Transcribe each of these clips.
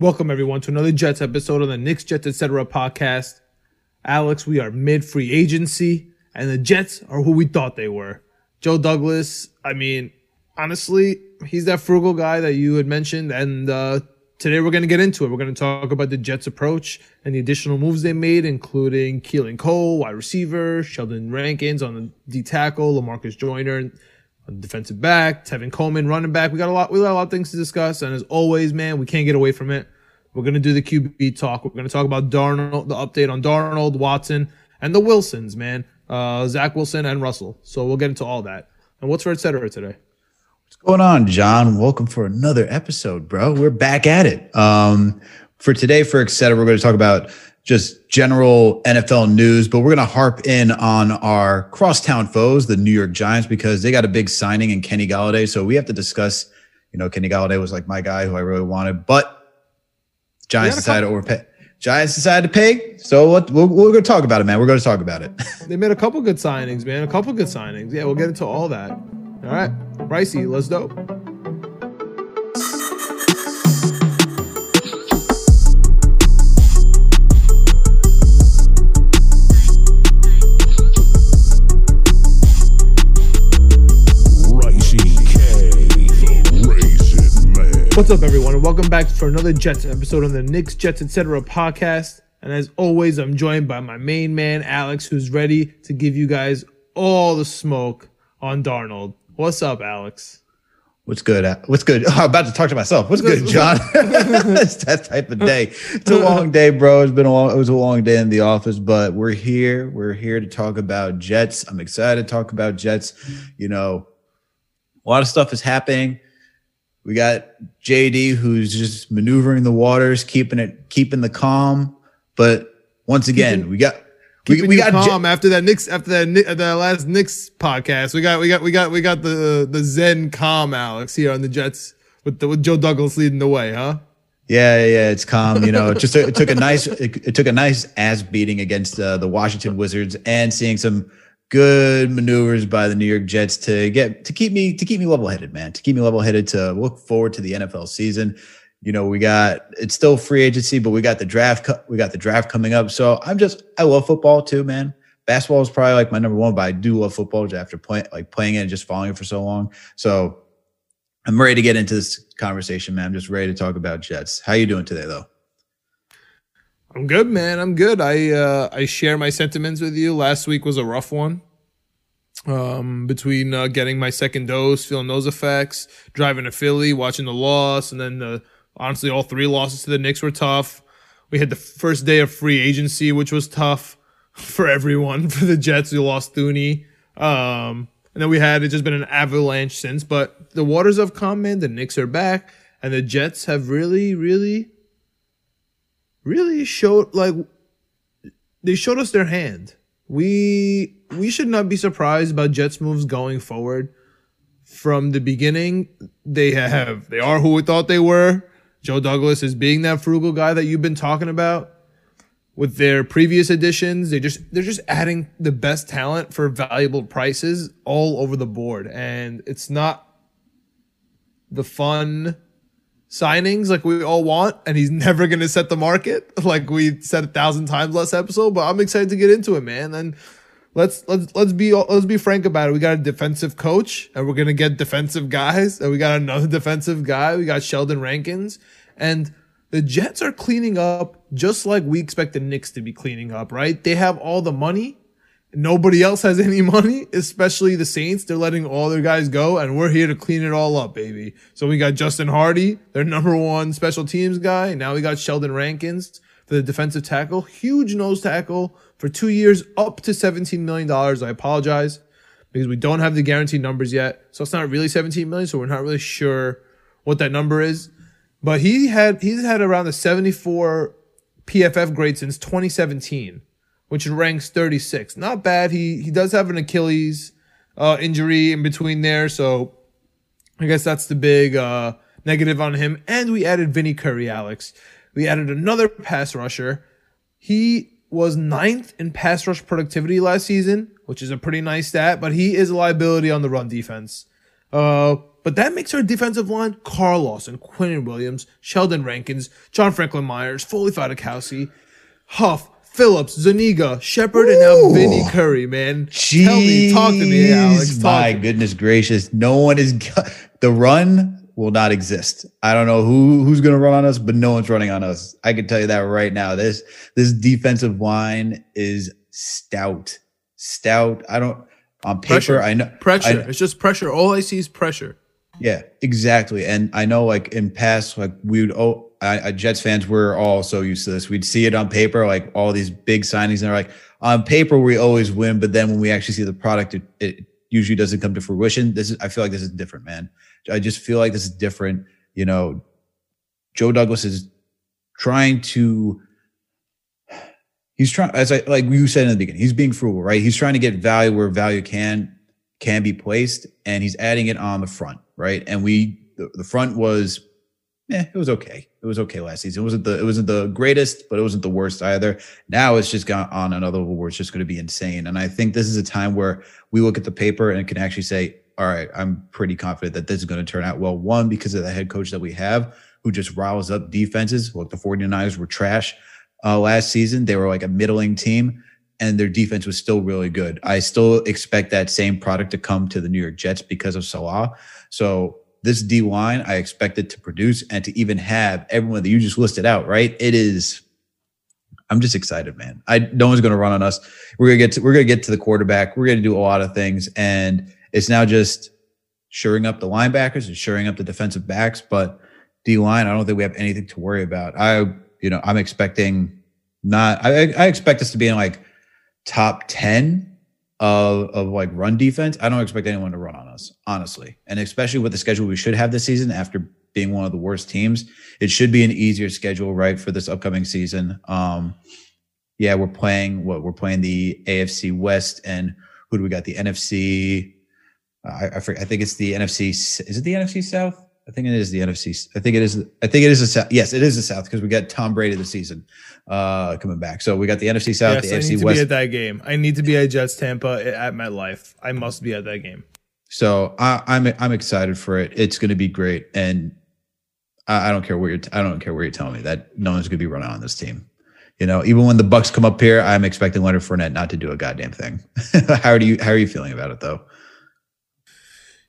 Welcome everyone to another Jets episode on the Knicks Jets Etc. podcast. Alex, we are mid free agency, and the Jets are who we thought they were. Joe Douglas, I mean, honestly, he's that frugal guy that you had mentioned, and uh, today we're going to get into it. We're going to talk about the Jets' approach and the additional moves they made, including Keelan Cole, wide receiver, Sheldon Rankins on the D tackle, Lamarcus Joyner defensive back, Tevin Coleman running back. We got a lot. We got a lot of things to discuss, and as always, man, we can't get away from it. We're going to do the QB talk. We're going to talk about Darnold, the update on Darnold, Watson, and the Wilsons, man. Uh, Zach Wilson and Russell. So we'll get into all that. And what's for et cetera today? What's going on, John? Welcome for another episode, bro. We're back at it. Um, for today, for et cetera, we're going to talk about just general NFL news, but we're going to harp in on our crosstown foes, the New York Giants, because they got a big signing in Kenny Golladay. So we have to discuss, you know, Kenny Golladay was like my guy who I really wanted, but Giants decided to overpay. Giants decided to pay. So what, we're, we're going to talk about it, man. We're going to talk about it. they made a couple good signings, man. A couple good signings. Yeah, we'll get into all that. All right. Ricey, let's go. What's up, everyone, and welcome back for another Jets episode on the Knicks, Jets, etc. podcast. And as always, I'm joined by my main man, Alex, who's ready to give you guys all the smoke on Darnold. What's up, Alex? What's good? What's good? Oh, I'm about to talk to myself. What's good, John? it's that type of day. It's a long day, bro. It's been a long, it was a long day in the office, but we're here. We're here to talk about Jets. I'm excited to talk about Jets. You know, a lot of stuff is happening we got JD who's just maneuvering the waters, keeping it, keeping the calm. But once again, keeping, we got we, we got calm J- after that Knicks after that that last Knicks podcast. We got we got we got we got the the Zen calm Alex here on the Jets with the, with Joe Douglas leading the way, huh? Yeah, yeah, it's calm. You know, it just it took a nice it, it took a nice ass beating against uh, the Washington Wizards and seeing some good maneuvers by the New York Jets to get to keep me to keep me level headed, man. To keep me level headed to look forward to the NFL season. You know, we got it's still free agency, but we got the draft. We got the draft coming up. So I'm just I love football too, man. Basketball is probably like my number one, but I do love football after playing like playing it and just following it for so long. So I'm ready to get into this conversation, man. I'm just ready to talk about Jets. How you doing today, though? I'm good, man. I'm good. I uh, I share my sentiments with you. Last week was a rough one. Um, between uh, getting my second dose, feeling those effects, driving to Philly, watching the loss, and then the, honestly, all three losses to the Knicks were tough. We had the first day of free agency, which was tough for everyone. For the Jets, we lost Thuney. Um, and then we had it just been an avalanche since. But the waters have come in. The Knicks are back, and the Jets have really, really really showed like they showed us their hand. We we should not be surprised about Jets moves going forward. From the beginning, they have they are who we thought they were. Joe Douglas is being that frugal guy that you've been talking about. With their previous additions, they just they're just adding the best talent for valuable prices all over the board, and it's not the fun signings like we all want, and he's never going to set the market like we said a thousand times last episode. But I'm excited to get into it, man. And let's let's let's be let's be frank about it. We got a defensive coach, and we're gonna get defensive guys, and we got another defensive guy. We got Sheldon Rankins, and the Jets are cleaning up just like we expect the Knicks to be cleaning up. Right? They have all the money. Nobody else has any money, especially the Saints. They're letting all their guys go, and we're here to clean it all up, baby. So we got Justin Hardy, their number one special teams guy. Now we got Sheldon Rankins for the defensive tackle. Huge nose tackle for two years, up to $17 million. I apologize because we don't have the guaranteed numbers yet. So it's not really 17 million. So we're not really sure what that number is. But he had, he's had around the 74 PFF grade since 2017 which ranks 36. Not bad. He he does have an Achilles uh, injury in between there, so I guess that's the big uh, negative on him. And we added Vinny Curry, Alex. We added another pass rusher. He was ninth in pass rush productivity last season, which is a pretty nice stat, but he is a liability on the run defense. Uh, but that makes our defensive line Carl Lawson, Quinnen Williams, Sheldon Rankins, John Franklin Myers, Foley Fatukasi, Huff, Phillips, Zuniga, Shepard, and now Vinny Curry, man. Jeez, Tell me, talk to me, Alex. Talk my me. goodness gracious. No one is the run will not exist. I don't know who who's gonna run on us, but no one's running on us. I can tell you that right now. This this defensive line is stout. Stout. I don't on paper, Pressure. I know Pressure. I- it's just pressure. All I see is pressure. Yeah, exactly. And I know, like in past, like we would, oh, I, I, Jets fans were all so used to this. We'd see it on paper, like all these big signings, and they're like, on paper we always win, but then when we actually see the product, it, it usually doesn't come to fruition. This is, I feel like this is different, man. I just feel like this is different. You know, Joe Douglas is trying to. He's trying, as I like you said in the beginning, he's being frugal, right? He's trying to get value where value can can be placed, and he's adding it on the front, right? And we the, the front was, yeah, it was okay. It was okay last season. It wasn't the it wasn't the greatest, but it wasn't the worst either. Now it's just gone on another level where it's just going to be insane. And I think this is a time where we look at the paper and can actually say, all right, I'm pretty confident that this is going to turn out well. One, because of the head coach that we have, who just riles up defenses. Look, the 49ers were trash uh, last season. They were like a middling team and their defense was still really good. I still expect that same product to come to the New York Jets because of Saleh. So this D line, I expect it to produce and to even have everyone that you just listed out, right? It is. I'm just excited, man. I no one's going to run on us. We're gonna get to we're gonna get to the quarterback. We're gonna do a lot of things, and it's now just shoring up the linebackers and shoring up the defensive backs. But D line, I don't think we have anything to worry about. I you know I'm expecting not. I I expect us to be in like top 10 of, of like run defense, I don't expect anyone to run on us, honestly. And especially with the schedule we should have this season after being one of the worst teams, it should be an easier schedule, right, for this upcoming season. Um, yeah, we're playing what we're playing the AFC West and who do we got? The NFC. I, I, forget, I think it's the NFC. Is it the NFC South? I think it is the NFC. I think it is. I think it is the South. Yes, it is the South because we got Tom Brady this season uh, coming back. So we got the NFC South, yes, the I AFC need to West. be at that game. I need to be at Jets Tampa at my life. I must be at that game. So I, I'm I'm excited for it. It's going to be great, and I, I don't care what you're. I don't care what you're telling me that no one's going to be running on this team. You know, even when the Bucks come up here, I'm expecting Leonard Fournette not to do a goddamn thing. how do you How are you feeling about it though?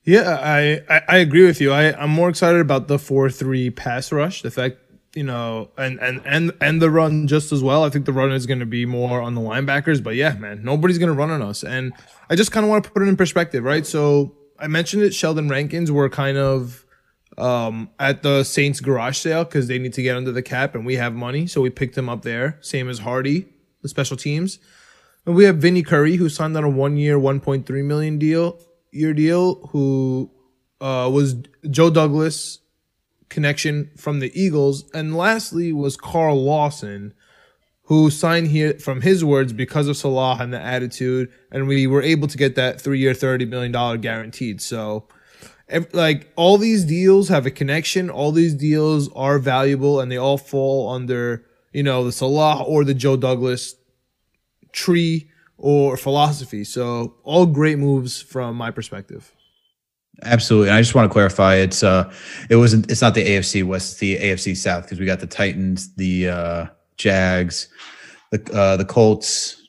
Yeah, I, I, I agree with you. I, I'm more excited about the four three pass rush. The fact you know, and and and and the run just as well. I think the run is going to be more on the linebackers, but yeah, man, nobody's going to run on us. And I just kind of want to put it in perspective, right? So I mentioned it. Sheldon Rankins were kind of um, at the Saints garage sale because they need to get under the cap, and we have money, so we picked him up there. Same as Hardy, the special teams. And we have Vinny Curry, who signed on a one-year, 1.3 million deal year deal, who uh, was Joe Douglas connection from the Eagles. And lastly was Carl Lawson, who signed here from his words because of Saleh and the attitude. And we were able to get that three year, $30 million guaranteed. So, like, all these deals have a connection. All these deals are valuable and they all fall under, you know, the Saleh or the Joe Douglas tree or philosophy. So, all great moves from my perspective. Absolutely. And I just want to clarify it's uh it wasn't it's not the AFC West, it's the AFC South because we got the Titans, the uh Jags, the uh the Colts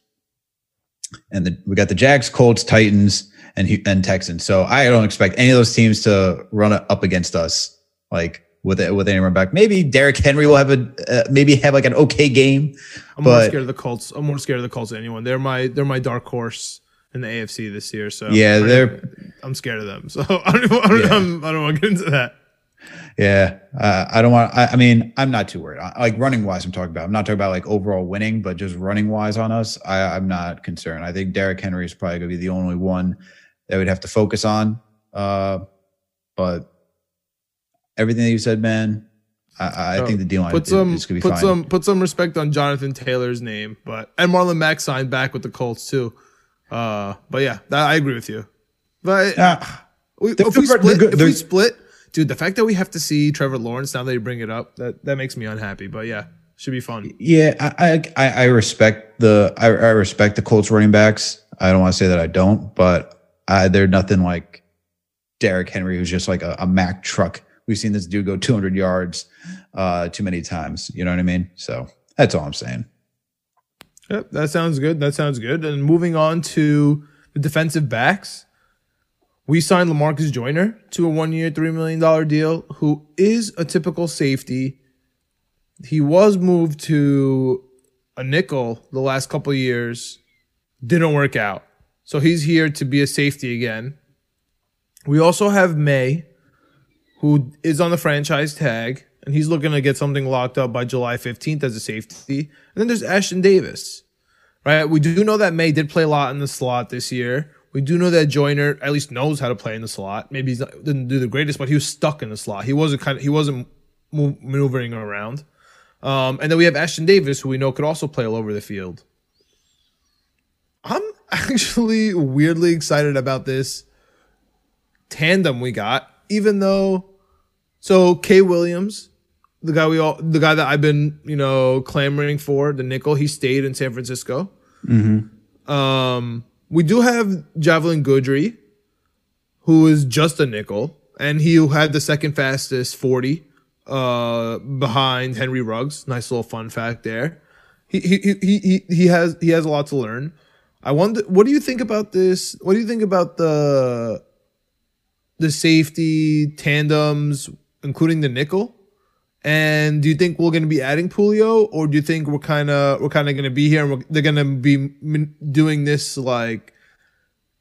and the we got the Jags, Colts, Titans and and Texans. So I don't expect any of those teams to run up against us like with it with any run back. Maybe Derrick Henry will have a uh, maybe have like an okay game. I'm more scared of the Colts. I'm more scared of the Colts than anyone. They're my they're my dark horse in the AFC this year. So Yeah, I- they're- I'm scared of them. So I don't, I don't, Yeah. I'm- I don't want to get into that. Yeah, uh, I don't want. I, I mean, I'm not too worried. I, like running wise, I'm talking about. I'm not talking about like overall winning, but just running wise on us, I, I'm not concerned. I think Derrick Henry is probably going to be the only one that we'd have to focus on. Uh, but everything that you said, man, I, I So, think the D line Put some is put fine. some put some respect on Jonathan Taylor's name, but and Marlon Mack signed back with the Colts too. Uh, but yeah, that, I agree with you. But Yeah. we, if we split, good- if we split, dude, the fact that we have to see Trevor Lawrence now that you bring it up, that that makes me unhappy. But yeah, should be fun. Yeah, I, I I respect the I, I respect the Colts running backs. I don't want to say that I don't, but I, they're nothing like Derrick Henry, who's just like a, a Mack truck. We've seen this dude go 200 yards uh, too many times. You know what I mean? So that's all I'm saying. Yep, that sounds good. That sounds good. And moving on to the defensive backs, we signed Lamarcus Joyner to a one-year, three million dollar deal. Who is a typical safety. He was moved to a nickel the last couple years. Didn't work out. So he's here to be a safety again. We also have Maye, who is on the franchise tag and he's looking to get something locked up by July 15th as a safety. And then there's Ashtyn Davis, right? We do know that Maye did play a lot in the slot this year. We do know that Joyner at least knows how to play in the slot. Maybe he didn't do the greatest, but he was stuck in the slot. He wasn't kind of he wasn't maneuvering around. Um, and then we have Ashtyn Davis, who we know could also play all over the field. I'm actually weirdly excited about this tandem we got, even though so Kay Williams the guy we all the guy that I've been you know clamoring for the nickel. He stayed in San Francisco. Mm-hmm. Um, we do have Javelin Guidry, who is just a nickel, and he had the second fastest forty uh, behind Henry Ruggs. Nice little fun fact there. He he he he he has he has a lot to learn. I wonder what do you think about this? What do you think about the the safety tandems, including the nickel? And do you think we're going to be adding Pulio, or do you think we're kind of we're kind of going to be here and they're going to be doing this like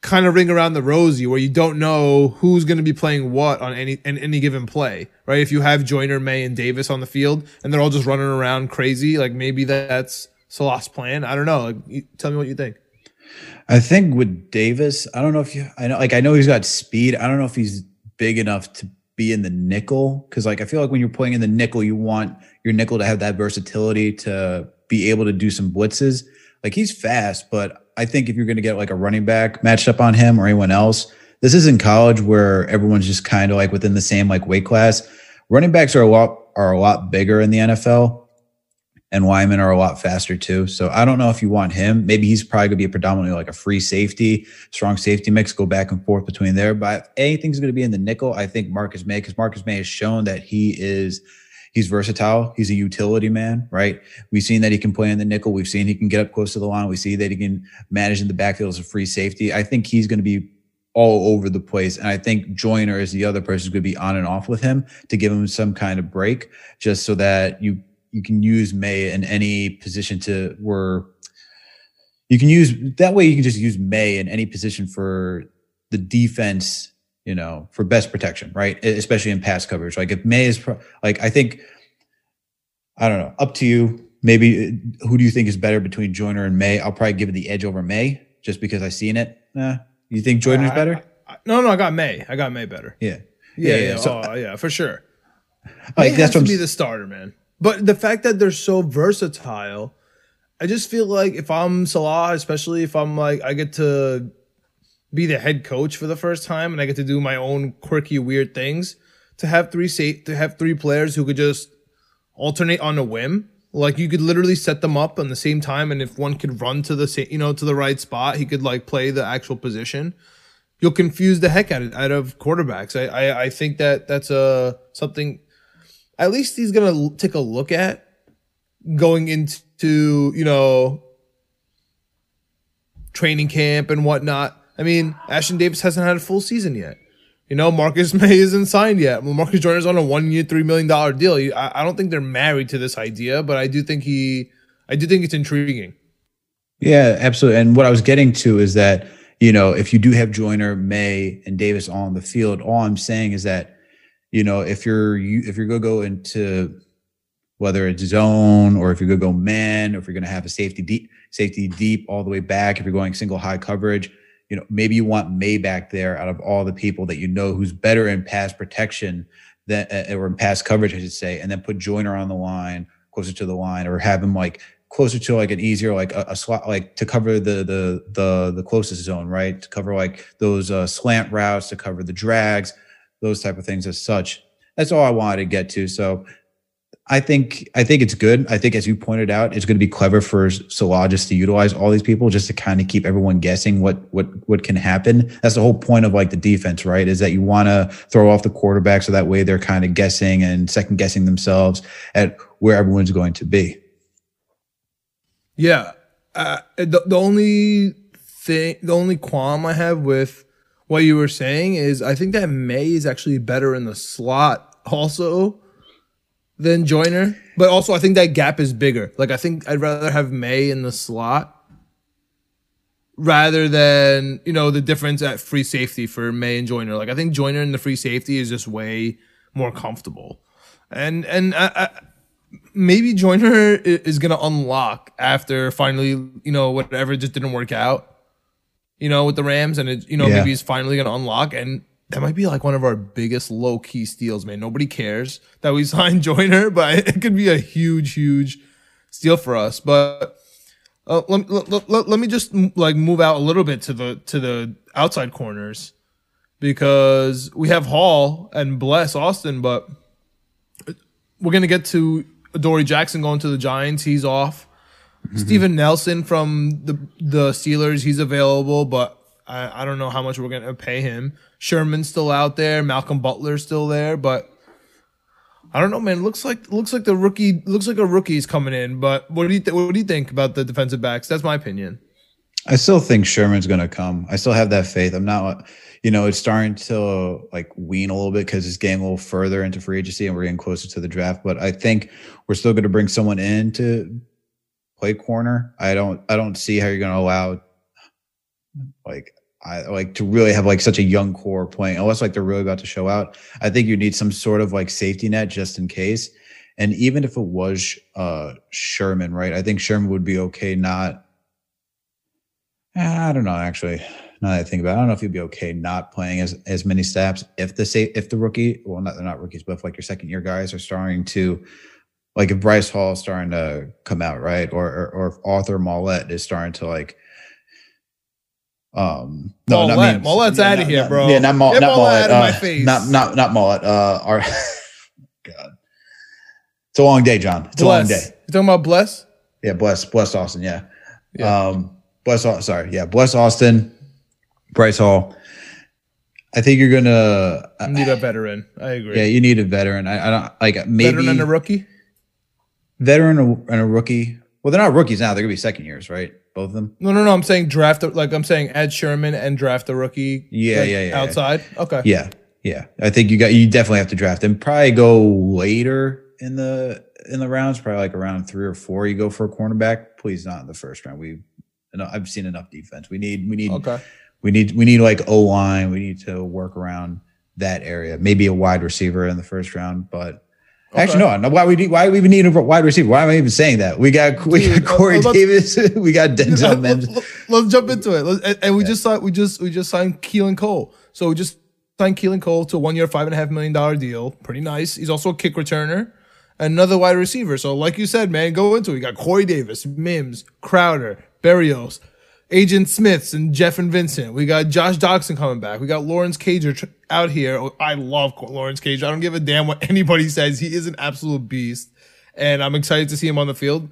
kind of ring around the rosy, where you don't know who's going to be playing what on any in any given play, right? If you have Joyner, Maye, and Davis on the field, and they're all just running around crazy, like maybe that's Saleh's plan. I don't know. Like, tell me what you think. I think with Davis, I don't know if you. I know, like I know he's got speed. I don't know if he's big enough to be in the nickel because like I feel like when you're playing in the nickel, you want your nickel to have that versatility to be able to do some blitzes. Like he's fast, but I think if you're going to get like a running back matched up on him or anyone else, this is in college where everyone's just kind of like within the same like weight class. Running backs are a lot are a lot bigger in the NFL and Wyman are a lot faster too. So I don't know if you want him. Maybe he's probably going to be predominantly like a free safety, strong safety mix, go back and forth between there. But anything's going to be in the nickel. I think Marcus Maye, because Marcus Maye has shown that he is he's versatile. He's a utility man, right? We've seen that he can play in the nickel. We've seen he can get up close to the line. We see that he can manage in the backfield as a free safety. I think he's going to be all over the place. And I think Joyner is the other person who's going to be on and off with him to give him some kind of break, just so that you you can use Maye in any position to where you can use that way you can just use Maye in any position for the defense, you know, for best protection, right? Especially in pass coverage. Like if Maye is pro- like I think I don't know, up to you. Maybe who do you think is better between Joyner and Maye I'll probably give it the edge over Maye just because I've seen it. Uh, you think Joyner's uh, better? I, I, no, no, I got Maye I got Maye better. Yeah. Yeah, yeah, yeah. yeah. So, oh, yeah for sure. Like, Maye that's has to be the starter, man. But the fact that they're so versatile, I just feel like if I'm Saleh, especially if I'm like I get to be the head coach for the first time and I get to do my own quirky weird things, to have three say to have three players who could just alternate on a whim. Like you could literally set them up on the same time, and if one could run to the same, you know, to the right spot, he could like play the actual position. You'll confuse the heck out of, out of quarterbacks. I, I I think that that's a something at least he's gonna take a look at going into you know training camp and whatnot. I mean, Ashtyn Davis hasn't had a full season yet. You know, Marcus Maye isn't signed yet. Well, Marcus Joyner's on a one-year, three million dollar deal. I, I don't think they're married to this idea, but I do think he, I do think it's intriguing. Yeah, absolutely. And what I was getting to is that you know, if you do have Joyner, Maye, and Davis on the field, all I'm saying is that you know, if you're you if you're gonna go into whether it's zone or if you're gonna go man, or if you're gonna have a safety deep, safety deep all the way back, if you're going single high coverage, you know, maybe you want Maye back there out of all the people that you know who's better in pass protection than uh, or in pass coverage, I should say, and then put Joyner on the line, closer to the line, or have him like closer to like an easier like a, a slot like to cover the the the the closest zone, right? To cover like those uh, slant routes, to cover the drags those type of things as such. That's all I wanted to get to. So I think I think it's good. I think as you pointed out, it's going to be clever for Szilagyi to utilize all these people just to kind of keep everyone guessing what what what can happen. That's the whole point of like the defense, right? Is that you want to throw off the quarterback so that way they're kind of guessing and second guessing themselves at where everyone's going to be. Yeah, uh, the the only thing, the only qualm I have with what you were saying is I think that Maye is actually better in the slot also than Joyner. But also, I think that gap is bigger. Like, I think I'd rather have Maye in the slot rather than, you know, the difference at free safety for Maye and Joyner. Like, I think Joyner in the free safety is just way more comfortable. And, and I, I, maybe Joyner is going to unlock after finally, you know, whatever just didn't work out, you know, with the Rams. And, it, you know, yeah. maybe he's finally going to unlock. And that might be like one of our biggest low key steals, man. Nobody cares that we signed Joyner, but it could be a huge, huge steal for us. But uh, let, let, let, let me just like move out a little bit to the to the outside corners because we have Hall and Bless Austin, but we're gonna get to Adoree' Jackson going to the Giants. He's off. Mm-hmm. Steven Nelson from the the Steelers, he's available, but I, I don't know how much we're gonna pay him. Sherman's still out there. Malcolm Butler's still there, but I don't know, man. Looks like looks like the rookie looks like a rookie's coming in. But what do you th- what do you think about the defensive backs? That's my opinion. I still think Sherman's going to come. I still have that faith. I'm not, you know, it's starting to like wean a little bit because it's getting a little further into free agency and we're getting closer to the draft. But I think we're still going to bring someone in to play corner. I don't, I don't see how you're going to allow like I like to really have like such a young core playing, unless like they're really about to show out. I think you need some sort of like safety net just in case. And even if it was uh Sherman, right? I think Sherman would be okay not I don't know actually. Now that I think about it, I don't know if he'd be okay not playing as as many snaps if the say if the rookie, well not they're not rookies, but if like your second year guys are starting to like if Bryce Hall is starting to come out, right? Or or, or if Arthur Maulet is starting to like um, no, Maulet. I mean, Maulet's yeah, out of here, bro. Yeah, not, Mul- not Maulet. Uh, not not not Maulet. Uh, our God, it's a long day, John. It's bless. a long day. You talking about bless? Yeah, bless, bless Austin. Yeah, yeah. Um, bless. Sorry, yeah, bless Austin. Bryce Hall. I think you're gonna need a veteran. I agree. Yeah, you need a veteran. I, I don't like maybe veteran and a rookie. Veteran and a rookie. Well, they're not rookies now. They're gonna be second years, right? both of them? No, no, no. I'm saying draft like I'm saying Ed Sherman and draft a rookie. Yeah, like, yeah, yeah. Outside. Yeah. Okay. Yeah, yeah. I think you got you definitely have to draft him. Probably go later in the in the rounds. Probably like around three or four. You go for a cornerback. Please not in the first round. We, I've seen enough defense. We need we need okay. We need we need like O line. We need to work around that area. Maybe a wide receiver in the first round, but Okay. Actually, no. no why we need, why we even need a wide receiver? Why am I even saying that? We got we Dude, got Corey Davis. we got Denzel Mims. Let, us jump into it. Let's, and, and, we yeah. just signed we just we just signed Keelan Cole. So we just signed Keelan Cole to a one year, five and a half million dollar deal. Pretty nice. He's also a kick returner. Another wide receiver. So like you said, man, go into it. We got Corey Davis, Mims, Crowder, Berrios, Agent Smiths and Jeff and Vyncint. We got Josh Doctson coming back. We got Lawrence Cager out here. Oh, I love Lawrence Cager. I don't give a damn what anybody says. He is an absolute beast, and I'm excited to see him on the field.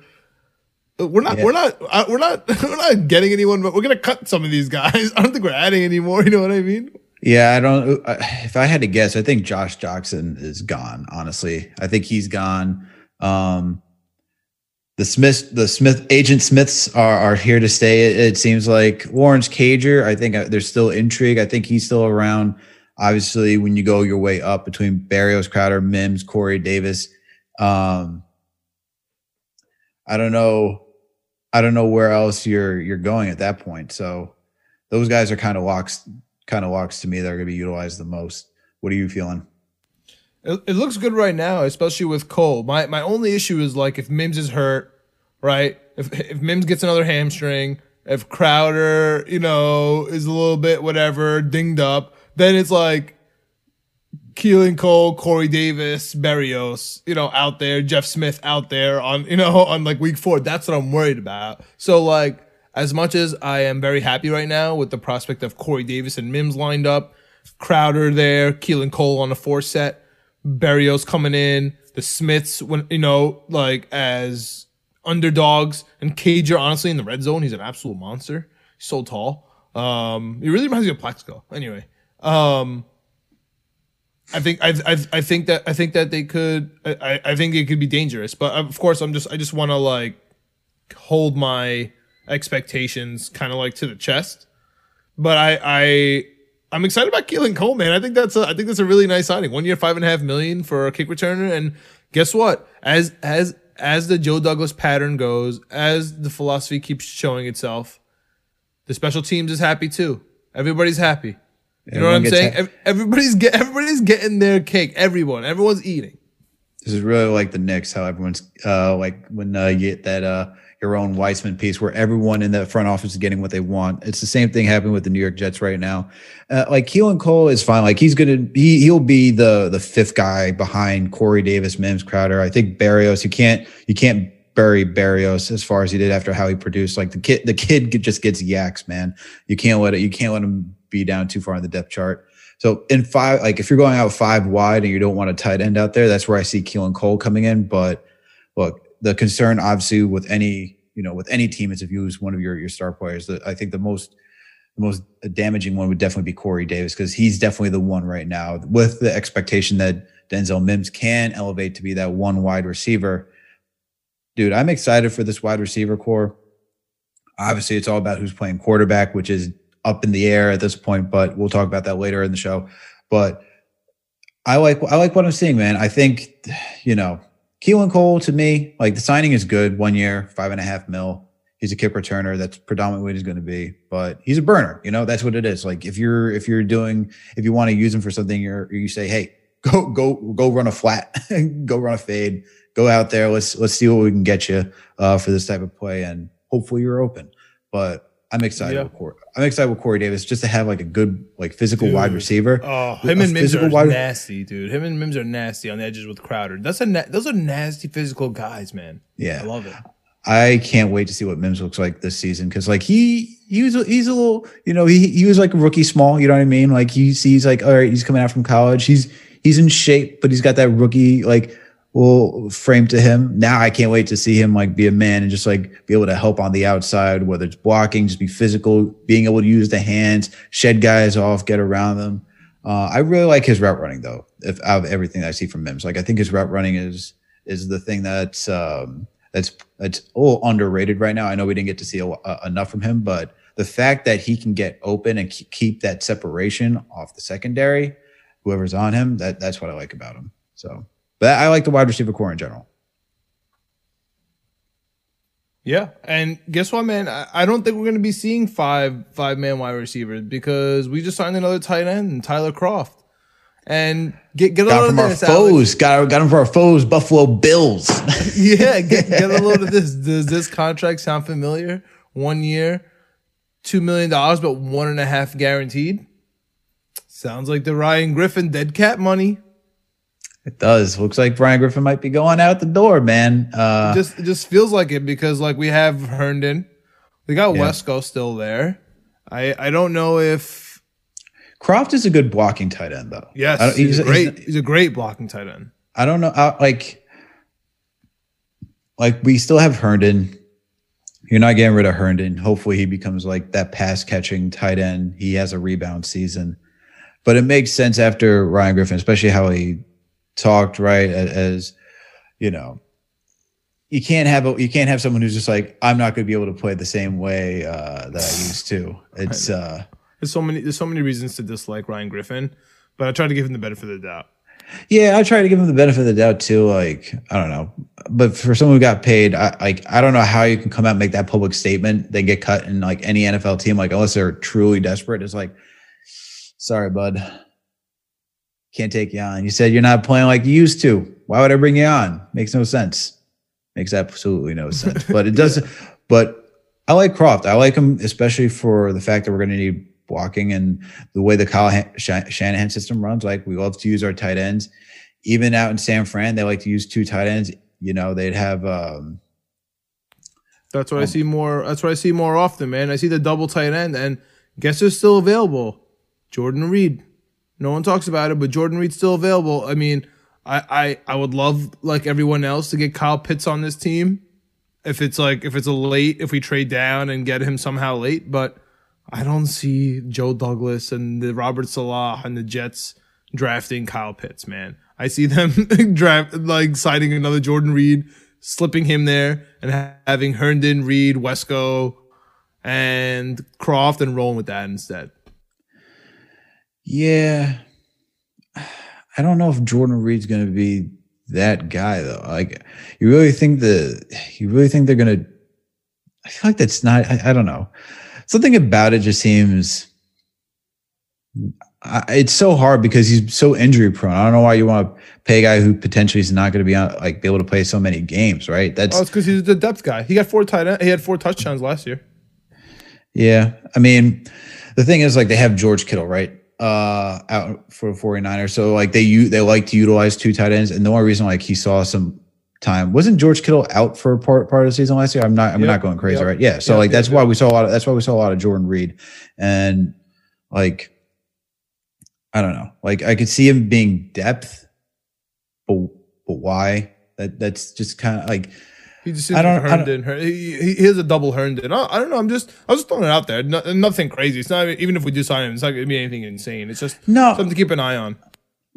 Uh, we're not, yeah. we're not, uh, we're not, we're not getting anyone, but we're gonna cut some of these guys. I don't think we're adding anymore. You know what I mean? Yeah, I don't. Uh, if I had to guess, I think Josh Doctson is gone. Honestly, I think he's gone. Um, the Smith, the Smith agent Smiths are, are here to stay. It, it seems like Lawrence Cager. I think uh, there's still intrigue. I think he's still around. Obviously, when you go your way up between Berrios, Crowder, Mims, Corey Davis, um, I don't know. I don't know where else you're you're going at that point. So those guys are kind of walks, kind of walks to me. That are going to be utilized the most. What are you feeling? It, it looks good right now, especially with Cole. My my only issue is like if Mims is hurt, right? If if Mims gets another hamstring, if Crowder, you know, is a little bit whatever dinged up, then it's like Keelan Cole, Corey Davis, Berrios, you know, out there, Jeff Smith out there on, you know, on like week four. That's what I'm worried about. So like, as much as I am very happy right now with the prospect of Corey Davis and Mims lined up, Crowder there, Keelan Cole on the four set, Berrios coming in. the Smiths when you know like as underdogs and Cager honestly in the red zone he's an absolute monster. He's so tall. Um, he really reminds me of Plaxico. Anyway, um, I think I, I I think that I think that they could I, I think it could be dangerous, but of course I'm just I just want to like hold my expectations kind of like to the chest. But I I I'm excited about Keelan Cole, man. I think that's a I think that's a really nice signing. One year, five and a half million for a kick returner, and guess what? As as as the Joe Douglas pattern goes, as the philosophy keeps showing itself, the special teams is happy too. Everybody's happy. You know what I'm saying? Ha- everybody's get everybody's getting their cake. Everyone, everyone's eating. This is really like the Knicks. How everyone's uh, like when uh, you get that uh, your own Weissman piece where everyone in the front office is getting what they want. It's the same thing happening with the New York Jets right now. Uh, like Keelan Cole is fine. Like he's gonna he he'll be the the fifth guy behind Corey Davis, Mims, Crowder. I think Berrios. You can't you can't bury Berrios as far as he did after how he produced. Like the kid the kid just gets YACs, man. You can't let it. You can't let him be down too far on the depth chart. So in five, like if you're going out five wide and you don't want a tight end out there, that's where I see Keelan Cole coming in. But look, the concern obviously with any, you know, with any team is if you lose one of your your star players. I think the most the most damaging one would definitely be Corey Davis because he's definitely the one right now with the expectation that Denzel Mims can elevate to be that one wide receiver. Dude, I'm excited for this wide receiver core. Obviously, it's all about who's playing quarterback, which is up in the air at this point, but we'll talk about that later in the show. But I like I like what I'm seeing, man. I think you know Keelan Cole to me, like the signing is good. One year, five and a half mil. He's a kick returner. That's predominantly what he's going to be, but he's a burner. You know, that's what it is. Like if you're if you're doing if you want to use him for something, you're you say, hey, go go go run a flat, go run a fade, go out there. Let's let's see what we can get you uh, for this type of play, and hopefully you're open. But I'm excited yeah. with Corey. I'm excited with Corey Davis just to have like a good like physical dude. wide receiver. Oh, him and Mims are wide... nasty, dude. Him and Mims are nasty on the edges with Crowder. That's a na- those are nasty physical guys, man. Yeah, I love it. I can't wait to see what Mims looks like this season because like he he was he's a little you know he he was like a rookie small you know what I mean like he sees like all right he's coming out from college he's he's in shape but he's got that rookie like will frame to him. Now I can't wait to see him like be a man and just like be able to help on the outside, whether it's blocking, just be physical, being able to use the hands, shed guys off, get around them. Uh, I really like his route running though. If out of everything I see from Mims, like I think his route running is is the thing that's um, that's that's a little underrated right now. I know we didn't get to see a, a, enough from him, but the fact that he can get open and keep that separation off the secondary, whoever's on him, that that's what I like about him. So. But I like the wide receiver core in general. Yeah, and guess what, man? I, don't think we're going to be seeing five five man wide receivers because we just signed another tight end, Tyler Kroft, and get get a got load from of our this, foes. Got got him for our foes, Buffalo Bills. yeah, get, get a load of this. Does this contract sound familiar? One year, two million dollars, but one and a half guaranteed. Sounds like the Ryan Griffin dead cat money. It does. Looks like Brian Griffin might be going out the door, man. Uh, just it just feels like it because like we have Herndon, we got yeah. Wesco still there. I I don't know if Kroft is a good blocking tight end though. Yes, he's, he's, a great. He's, he's, a great blocking tight end. I don't know. I, like like we still have Herndon. You're not getting rid of Herndon. Hopefully, he becomes like that pass catching tight end. He has a rebound season, but it makes sense after Ryan Griffin, especially how he talked right as you know you can't have a you can't have someone who's just like I'm not going to be able to play the same way uh, that I used to. It's uh, there's so many there's so many reasons to dislike Ryan Griffin, but I try to give him the benefit of the doubt. Yeah, I try to give him the benefit of the doubt too. Like I don't know, but for someone who got paid, I like I don't know how you can come out and make that public statement. then get cut in like any NFL team, like unless they're truly desperate. It's like, sorry, bud can't take you on. You said you're not playing like you used to. Why would I bring you on? Makes no sense. Makes absolutely no sense. But it does. but I like Kroft. I like him, especially for the fact that we're going to need blocking and the way the Kyle Shanahan system runs. Like we love to use our tight ends. Even out in San Fran, they like to use two tight ends. You know, they'd have. um That's what um, I see more. That's what I see more often, man. I see the double tight end, and guess who's still available? Jordan Reed. No one talks about it, but Jordan Reed's still available. I mean, I, I I would love like everyone else to get Kyle Pitts on this team. If it's like if it's a late, if we trade down and get him somehow late, but I don't see Joe Douglas and the Robert Saleh and the Jets drafting Kyle Pitts, man. I see them draft like signing another Jordan Reed, slipping him there, and ha- having Herndon, Reed, Wesco, and Kroft, and rolling with that instead. Yeah, I don't know if Jordan Reed's going to be that guy though. Like, you really think the you really think they're going to? I feel like that's not. I, I don't know. Something about it just seems. I, it's so hard because he's so injury prone. I don't know why you want to pay a guy who potentially is not going to be on, like be able to play so many games, right? That's Oh, it's because he's the depth guy. He got four tight end. He had four touchdowns last year. Yeah. I mean, the thing is like they have George Kittle, right? Uh out for 49ers. So like they u- they like to utilize two tight ends. And the only reason like he saw some time wasn't George Kittle out for part part of the season last year. I'm not I'm Yep. not going crazy, Yep. right? Yeah. So Yep, like that's why we saw a lot of that's why we saw a lot of Jordan Reed. And like I don't know. Like I could see him being depth, but but why? That that's just kind of like He just I don't- don't, I don't- Herndon. Her- He, he, has a double Herndon. I, I don't know. I'm just I was just throwing it out there. No, nothing crazy. It's not even if we do sign him. It's not gonna be anything insane. It's just no something to keep an eye on.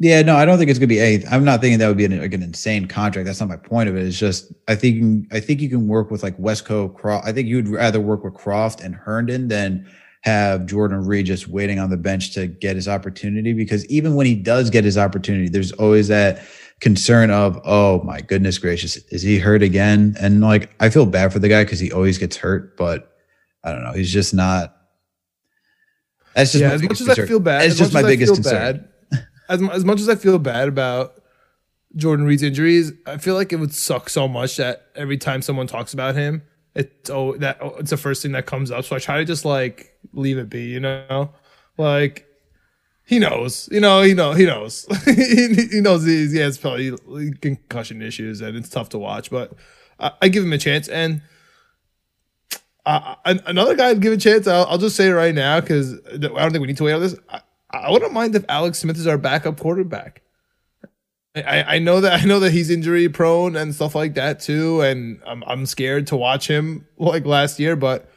Yeah, no, I don't think it's gonna be a. I'm not thinking that would be an, like an insane contract. That's not my point of it. It's just I think I think you can work with like Wesco Kroft. I think you'd rather work with Kroft and Herndon than have Jordan Reed just waiting on the bench to get his opportunity. Because even when he does get his opportunity, there's always that concern of, oh my goodness gracious, is he hurt again? And like I feel bad for the guy because he always gets hurt, but I don't know. He's just not. That's just yeah, as much as I feel bad, It's as just my biggest concern. Bad, as, as much as I feel bad about Jordan Reed's injuries, I feel like it would suck so much that every time someone talks about him, it's oh that oh, it's the first thing that comes up. So I try to just like leave it be, you know, like he knows, you know, he know he knows, he, he knows he's, he has probably concussion issues and it's tough to watch, but I, I give him a chance and. An- another guy I'd give a chance. I'll, I'll just say it right now because I don't think we need to wait on this. I, I wouldn't mind if Alex Smith is our backup quarterback. I, I know that I know that he's injury prone and stuff like that too, and I'm I'm scared to watch him like last year. But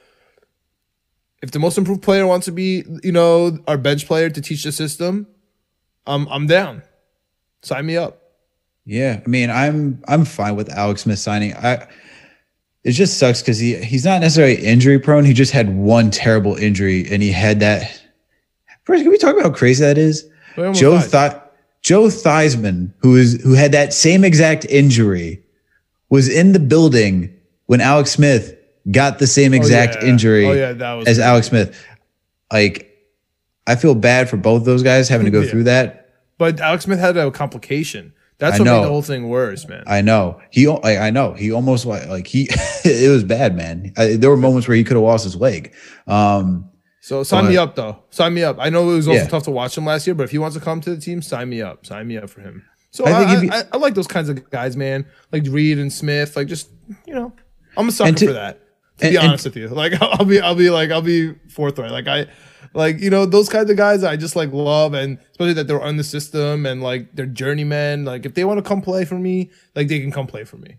if the most improved player wants to be, you know, our bench player to teach the system, I'm I'm down. Sign me up. Yeah, I mean, I'm I'm fine with Alex Smith signing. I it just sucks because he he's not necessarily injury prone. He just had one terrible injury, and he had that. First, can we talk about how crazy that is? Joe Thought. Joe Theismann, who is who had that same exact injury, was in the building when Alex Smith got the same exact yeah. injury Oh, yeah, as crazy. Alex Smith. Like, I feel bad for both those guys having to go Yeah. through that. But Alex Smith had a complication. That's I what know. made the whole thing worse, man. I know he. Like, I know he almost like he. it was bad, man. I, there were moments where he could have lost his leg. Um, So sign But- me up though. Sign me up. I know it was also Yeah. tough to watch him last year, but if he wants to come to the team, sign me up. Sign me up for him. So I I, I, I, I like those kinds of guys, man. Like Reed and Smith. Like just you know, I'm a sucker to- for that. And- be and- honest with you, like I'll be, I'll be like, I'll be forthright. Like I, like you know, those kinds of guys I just like love, and especially that they're on the system and like they're journeymen. Like if they want to come play for me, like they can come play for me.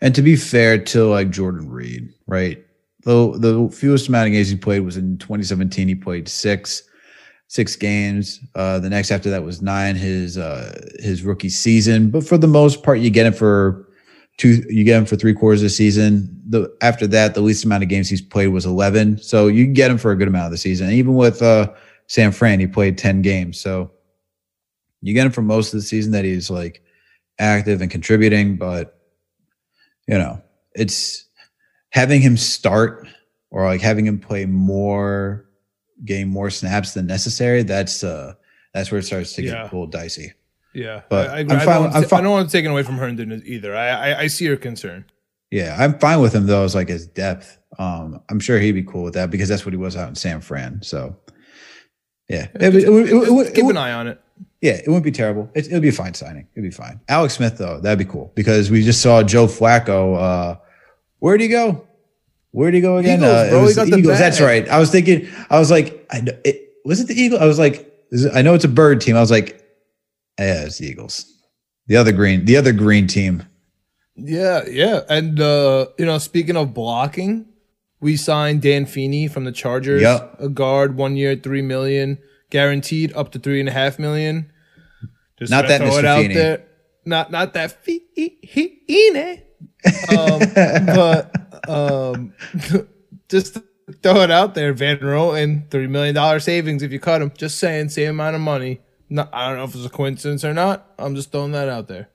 and to be fair to like Jordan Reed, right? The the fewest amount of games he played was in 2017. He played six six games. Uh, the next after that was nine. His uh, his rookie season, but for the most part, you get it for two. You get him for three quarters of the season. The after that, the least amount of games he's played was 11. So you can get him for a good amount of the season. And even with uh, San Fran, he played 10 games. So you get him for most of the season that he's like active and contributing, but you know, it's having him start or like having him play more game more snaps than necessary. That's uh that's where it starts to get Yeah. a little dicey. Yeah, But I, I, I'm agree. I, fine- don't want I'm to, fine- I don't want to take it away from Herndon either. I, I, I see your concern. Yeah, I'm fine with him though, as like his depth. Um, I'm sure he'd be cool with that because that's what he was out in San Fran. So yeah, it, would- it would- it would- Keep an eye on it. Yeah, it wouldn't be terrible. It, would be a fine signing. It'd be fine. Alex Smith, though, that'd be cool because we just saw Joe Flacco. Uh, where'd he go? Where'd he go again? Eagles, uh, it was got the the Eagles. That's right. I was thinking. I was like, I, was it the Eagles? I was like, I know it's a bird team. I was like, yeah, it's the Eagles. The other green, the other green team. Yeah, yeah. And uh, you know, speaking of blocking, we signed Dan Feeney from the Chargers. Yep. A guard, one year, three million, guaranteed up to three and a half million. Just Not that throw Mr. it out Feeney. there. Not not that Feeney. um, but um, just throw it out there. Van Roten, three million dollar savings if you cut him. Just saying, same amount of money. No, I don't know if it's a coincidence or not. I'm just throwing that out there.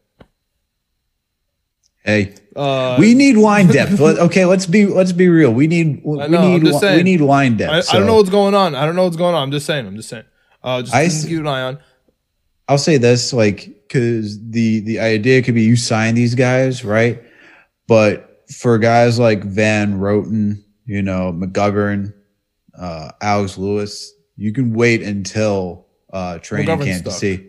Hey, Uh, we need line depth. Let- okay, let's be let's be real. We need we know, need just we need line depth. I, I don't know what's going on. I don't know what's going on. I'm just saying. I'm just saying. Uh, just I, keep an eye on. I'll say this, like, because the the idea could be you sign these guys, right? But for guys like Van Roten, you know, McGovern, uh, Alex Lewis, you can wait until uh, training McGovern's camp to see.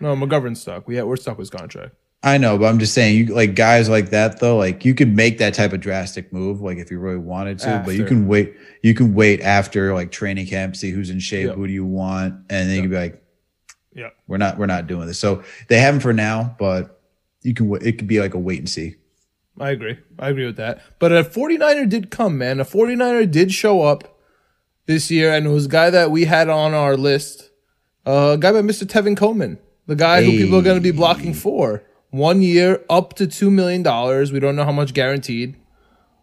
No, McGovern's stuck. We had, we're stuck with his contract. I know, but I'm just saying, you like guys like that though. Like you could make that type of drastic move, like if you really wanted to. But you can wait. You can wait after like training camp, see who's in shape, Yeah. who do you want, and then you can be like, Yeah. we're not, we're not doing this. So they have him for now, but you can. It could be like a wait and see. I agree. I agree with that. But a 49er did come, man. A 49er did show up this year, and it was a guy that we had on our list. Uh, a guy by Mr. Tevin Coleman, the guy who people are going to be blocking for. One year, up to $2 million. We don't know how much guaranteed,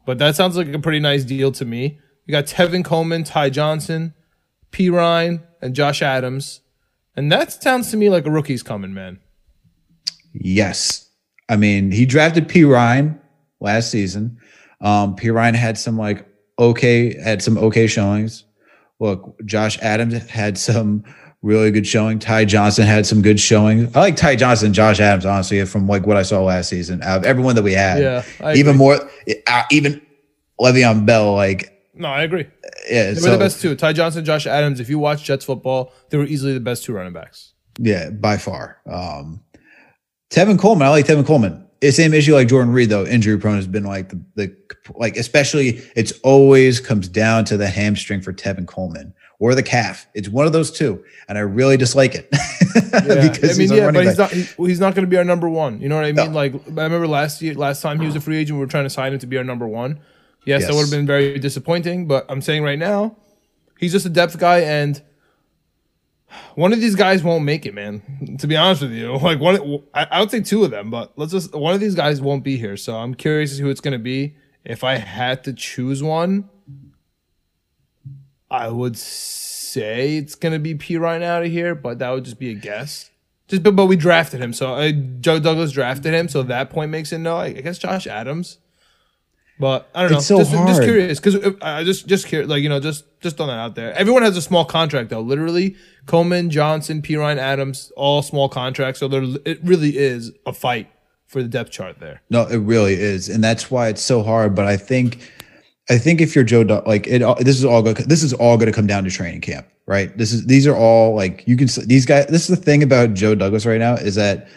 but that sounds like a pretty nice deal to me. You got Tevin Coleman, Ty Johnson, Perine, and Josh Adams. And that sounds to me like a rookie's coming, man. Yes, I mean he drafted Perine last season. Um, Perine had some like okay, had some okay showings. Look, Josh Adams had some really good showing. Ty Johnson had some good showing. I like Ty Johnson, and Josh Adams, honestly, from like what I saw last season. Out of everyone that we had, Yeah, I even agree. more, uh, even Le'Veon Bell, like No, I agree. yeah, They were the best two. Ty Johnson, Josh Adams. If you watch Jets football, they were easily the best two running backs. Yeah, by far. Um, Tevin Coleman, I like Tevin Coleman. It's same issue like Jordan Reed though. Injury prone has been like the, the like especially it's always comes down to the hamstring for Tevin Coleman or the calf. It's one of those two, and I really dislike it because I mean, he's yeah, but he's back. not. He, he's not going to be our number one. You know what I mean? No. Like I remember last year, last time he was a free agent, we were trying to sign him to be our number one. Yes, that would have been very disappointing. But I'm saying right now, he's just a depth guy, and one of these guys won't make it, man. To be honest with you, like one, I, I would say two of them, but let's just one of these guys won't be here. So I'm curious who it's going to be. If I had to choose one, I would say it's gonna be Perine out of here, but that would just be a guess. Just but, but we drafted him, so uh, Joe Douglas drafted him, so that point makes it no. I guess Josh Adams, but I don't know. It's so just, just curious because I just just curious, like you know, just just throwing that out there. Everyone has a small contract though. Literally, Coleman, Johnson, Perine, Adams, all small contracts. So there, it really is a fight for the depth chart there. No, it really is, and that's why it's so hard. But I think, I think if you're Joe, like it, this is all go, this is all going to come down to training camp, right? This is these are all like you can these guys. This is the thing about Joe Douglas right now is that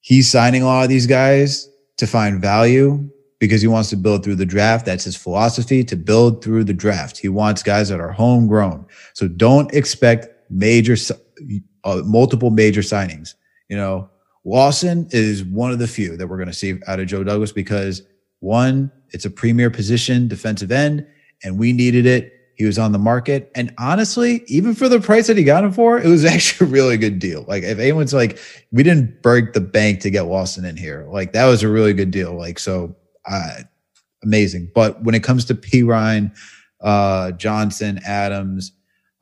he's signing a lot of these guys to find value because he wants to build through the draft. That's his philosophy to build through the draft. He wants guys that are homegrown. So don't expect major, uh, multiple major signings. You know, Lawson is one of the few that we're going to see out of Joe Douglas because one, it's a premier position, defensive end, and we needed it. He was on the market. And honestly, even for the price that he got him for, it was actually a really good deal. Like if anyone's like, we didn't break the bank to get Lawson in here, like that was a really good deal. Like, so uh, amazing. But when it comes to Perine, uh, Johnson, Adams,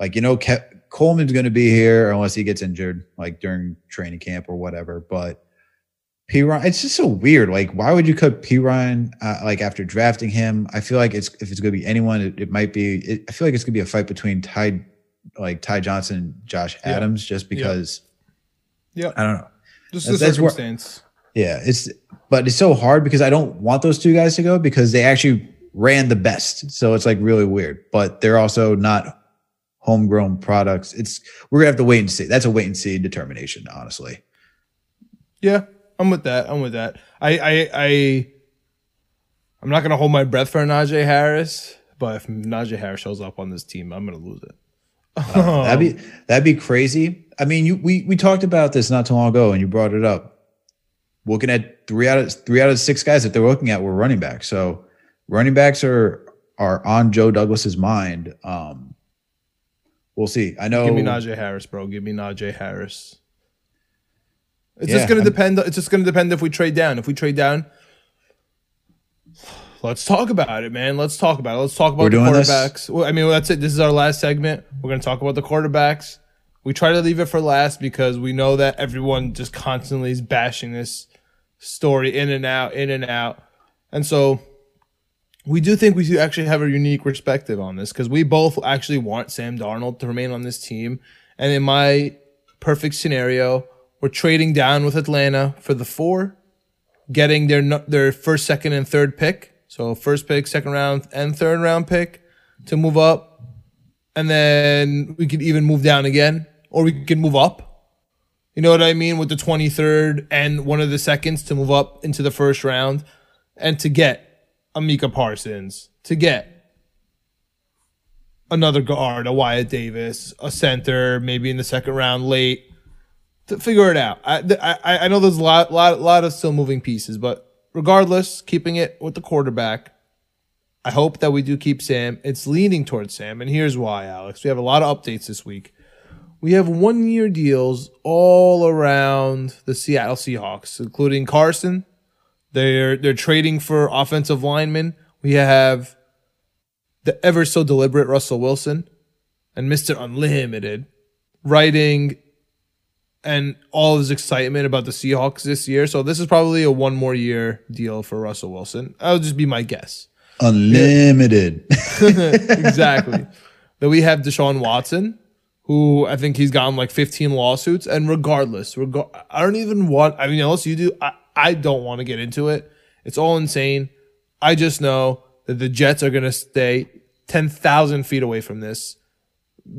like, you know, Ke- Coleman's going to be here unless he gets injured, like during training camp or whatever. But Perine, it's just so weird. Like, why would you cut Perine uh, like after drafting him? I feel like it's if it's going to be anyone, it, it might be. It, I feel like it's going to be a fight between Ty, like Ty Johnson, and Josh Yeah. Adams, just because. Yeah. I don't know. Just That's- the that's where- circumstance. Yeah, it's but it's so hard because I don't want those two guys to go because they actually ran the best. So it's like really weird. But they're also not homegrown products. It's we're gonna have to wait and see. That's a wait and see determination, honestly. Yeah, I'm with that. I'm with that. I I I I'm not gonna hold my breath for Najee Harris, but if Najee Harris shows up on this team, I'm gonna lose it. That'd be that'd be crazy. I mean, you we we talked about this not too long ago, and you brought it up. looking at three out of three out of six guys that they're looking at were running backs. So running backs are are on Joe Douglas's mind. Um, we'll see. I know. Give me Najee Harris, bro. Give me Najee Harris. It's Yeah, just gonna I'm- depend. It's just gonna depend if we trade down. If we trade down, let's talk about it, man. Let's talk about it. Let's talk about We're the quarterbacks. Well, I mean, that's it. This is our last segment. We're gonna talk about the quarterbacks. We try to leave it for last because we know that everyone just constantly is bashing this story in and out, in and out, and so we do think we do actually have a unique perspective on this because we both actually want Sam Darnold to remain on this team. And in my perfect scenario, we're trading down with Atlanta for the four, getting their their first, second, and third pick. So first pick, second round, and third round pick to move up, and then we could even move down again, or we could move up. You know what I mean? With the 23rd and one of the seconds to move up into the first round and to get a Micah Parsons, to get another guard, a Wyatt Davis, a center, maybe in the second round late, figure it out. I, I, I know there's a lot, lot, lot of still moving pieces, but regardless, keeping it with the quarterback, I hope that we do keep Sam. It's leaning towards Sam, and here's why, Alex. We have a lot of updates this week. We have one year deals all around the Seattle Seahawks, including Carson. They're they're trading for offensive linemen. We have the ever so deliberate Russell Wilson and Mr. Unlimited writing and all his excitement about the Seahawks this year. So this is probably a one more year deal for Russell Wilson. That would just be my guess. Unlimited. exactly. then we have Deshaun Watson, who I think he's gotten like 15 lawsuits. And regardless, reg- I don't even want, I mean, unless you do, I, I don't want to get into it. It's all insane. I just know that the Jets are going to stay 10,000 feet away from this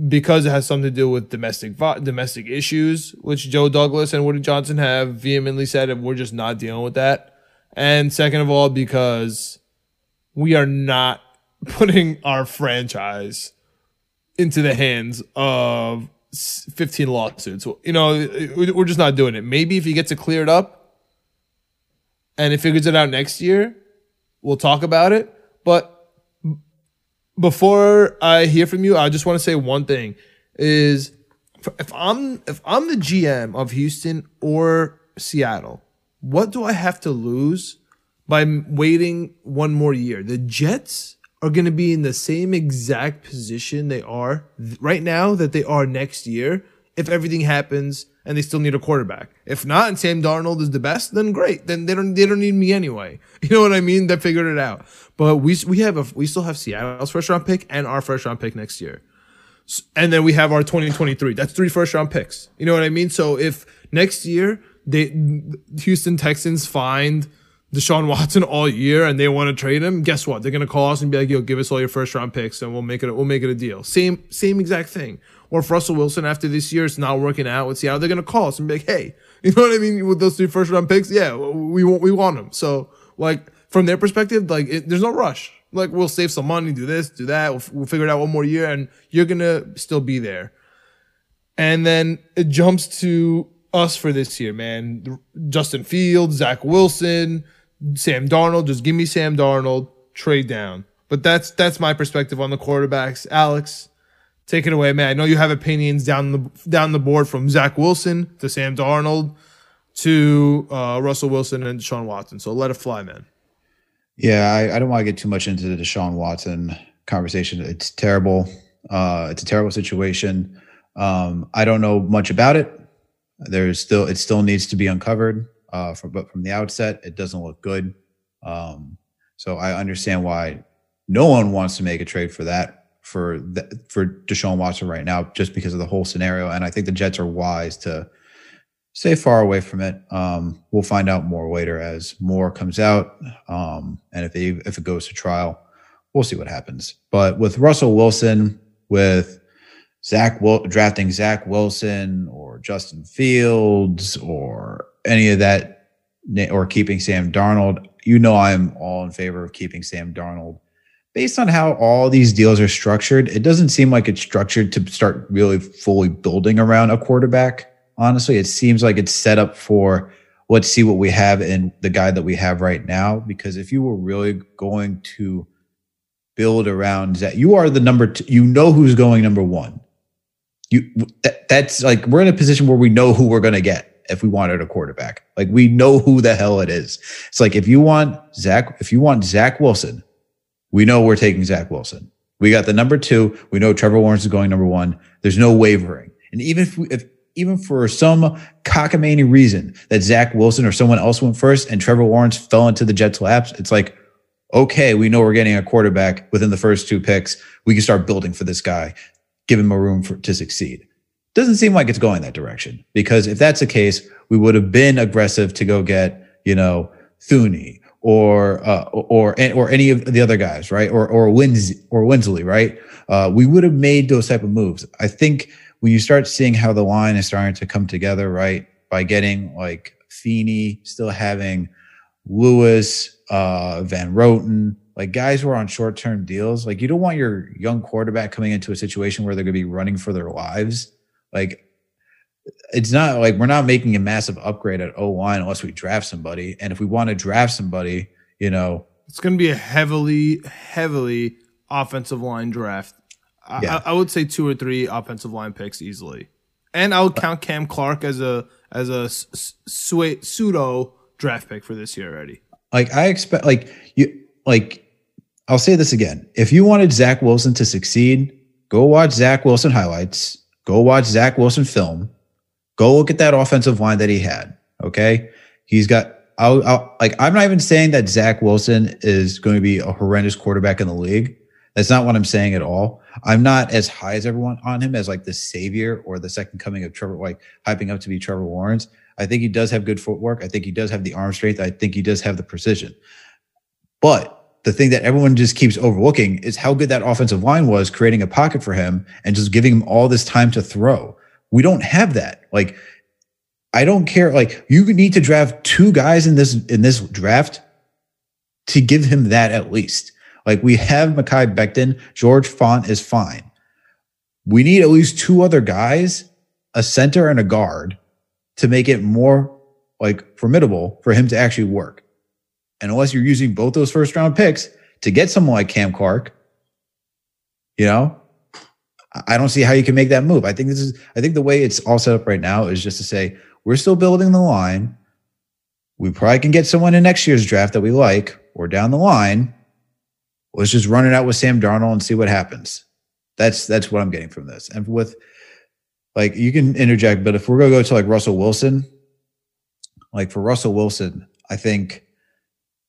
because it has something to do with domestic domestic issues, which Joe Douglas and Woody Johnson have vehemently said, we're just not dealing with that. And second of all, because we are not putting our franchise into the hands of 15 lawsuits. You know, we're just not doing it. Maybe if he gets it cleared up and it figures it out next year, we'll talk about it. But before I hear from you, I just want to say one thing is if I'm if I'm the GM of Houston or Seattle, what do I have to lose by waiting one more year? The Jets are going to be in the same exact position they are right now that they are next year if everything happens and they still need a quarterback. If not, and Sam Darnold is the best, then great. Then they don't they don't need me anyway. You know what I mean? They figured it out. But we we have a we still have Seattle's first round pick and our first round pick next year and then we have our 2023. That's three first round picks. You know what I mean? So if next year they Houston Texans find Deshaun Watson all year and they want to trade him, guess what? They're gonna call us and be like, "Yo, give us all your first round picks and we'll make it we'll make it a deal." Same same exact thing. Or if Russell Wilson after this year it's not working out with Seattle, they're gonna call us and be like, "Hey, you know what I mean? With those three first round picks, yeah, we want we want them." So like from their perspective, like it, there's no rush. Like we'll save some money, do this, do that. We'll, we'll figure it out one more year, and you're gonna still be there. And then it jumps to us for this year, man. Justin Fields, Zach Wilson, Sam Darnold. Just give me Sam Darnold. Trade down. But that's that's my perspective on the quarterbacks. Alex, take it away, man. I know you have opinions down the down the board from Zach Wilson to Sam Darnold to uh, Russell Wilson and Deshaun Watson. So let it fly, man. Yeah, I, I don't want to get too much into the Deshaun Watson conversation. It's terrible. Uh, it's a terrible situation. Um, I don't know much about it. There's still it still needs to be uncovered. Uh, from, but from the outset, it doesn't look good. Um, so I understand why no one wants to make a trade for that for th- for Deshaun Watson right now, just because of the whole scenario. And I think the Jets are wise to stay far away from it. Um, we'll find out more later as more comes out, um, and if it, if it goes to trial, we'll see what happens. But with Russell Wilson, with Zach Wil- drafting Zach Wilson or Justin Fields or any of that, or keeping Sam Darnold, you know I'm all in favor of keeping Sam Darnold. Based on how all these deals are structured, it doesn't seem like it's structured to start really fully building around a quarterback honestly it seems like it's set up for let's see what we have in the guy that we have right now. Because if you were really going to build around that, you are the number two, you know who's going number one. You that, that's like we're in a position where we know who we're gonna get if we wanted a quarterback. Like we know who the hell it is. It's like if you want Zach, if you want Zach Wilson, we know we're taking Zach Wilson. We got the number two. We know Trevor Lawrence is going number one. There's no wavering. And even if, we, if even for some cockamamie reason that Zach Wilson or someone else went first and Trevor Lawrence fell into the Jets' laps, it's like, okay, we know we're getting a quarterback within the first two picks. We can start building for this guy, give him a room for, to succeed. Doesn't seem like it's going that direction because if that's the case, we would have been aggressive to go get, you know, Thuney or uh, or or any of the other guys, right? Or or Wins or Winsley, right? Uh, we would have made those type of moves. I think when you start seeing how the line is starting to come together, right, by getting like Feeney, still having Lewis, uh, Van Roten, like guys who are on short term deals, like you don't want your young quarterback coming into a situation where they're going to be running for their lives. Like it's not like we're not making a massive upgrade at O line unless we draft somebody. And if we want to draft somebody, you know, it's going to be a heavily, heavily offensive line draft. Yeah. I, I, would say two or three offensive line picks easily, and I would uh, count Cam Clark as a as a pseudo draft pick for this year already. Like I expect, like you, like I'll say this again: if you wanted Zach Wilson to succeed, go watch Zach Wilson highlights, go watch Zach Wilson film, go look at that offensive line that he had. Okay, he's got. I'll, I'll like. I'm not even saying that Zach Wilson is going to be a horrendous quarterback in the league. That's not what I'm saying at all. I'm not as high as everyone on him as like the savior or the second coming of Trevor, like hyping up to be Trevor Lawrence. I think he does have good footwork. I think he does have the arm strength. I think he does have the precision. But the thing that everyone just keeps overlooking is how good that offensive line was creating a pocket for him and just giving him all this time to throw. We don't have that. Like, I don't care. Like, you need to draft two guys in this in this draft to give him that at least. Like we have Mekhi Becton, George Fant is fine. We need at least two other guys, a center and a guard, to make it more like formidable for him to actually work. And unless you're using both those first round picks to get someone like Cam Clark, you know, I don't see how you can make that move. I think this is, I think the way it's all set up right now is just to say, we're still building the line. We probably can get someone in next year's draft that we like or down the line let's just run it out with Sam Darnold and see what happens. That's that's what I'm getting from this. And with like you can interject, but if we're gonna go to like Russell Wilson, like for Russell Wilson, I think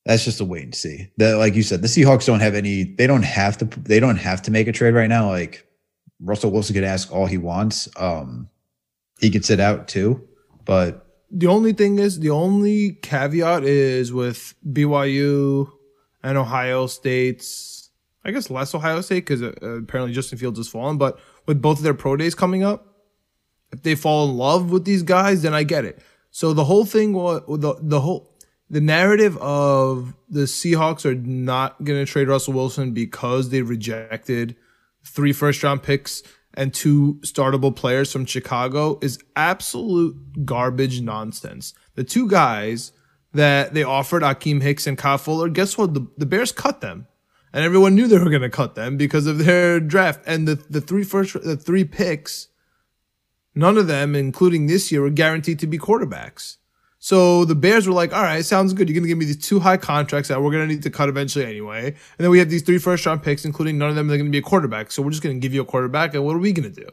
that's just a wait and see. That like you said, the Seahawks don't have any. They don't have to. They don't have to make a trade right now. Like Russell Wilson could ask all he wants. Um, he could sit out too, but the only thing is the only caveat is with BYU and Ohio State's, I guess less Ohio State because uh, apparently Justin Fields has fallen. But with both of their pro days coming up, if they fall in love with these guys, then I get it. So the whole thing, the the whole the narrative of the Seahawks are not going to trade Russell Wilson because they rejected three first round picks and two startable players from Chicago is absolute garbage nonsense. The two guys that they offered Akiem Hicks and Kyle Fuller, guess what? The, the Bears cut them. And everyone knew they were going to cut them because of their draft. And the, the three first, the three picks, none of them, including this year, were guaranteed to be quarterbacks. So the Bears were like, all right, sounds good. You're going to give me these two high contracts that we're going to need to cut eventually anyway. And then we have these three first round picks, including none of them are going to be a quarterback. So we're just going to give you a quarterback. And what are we going to do?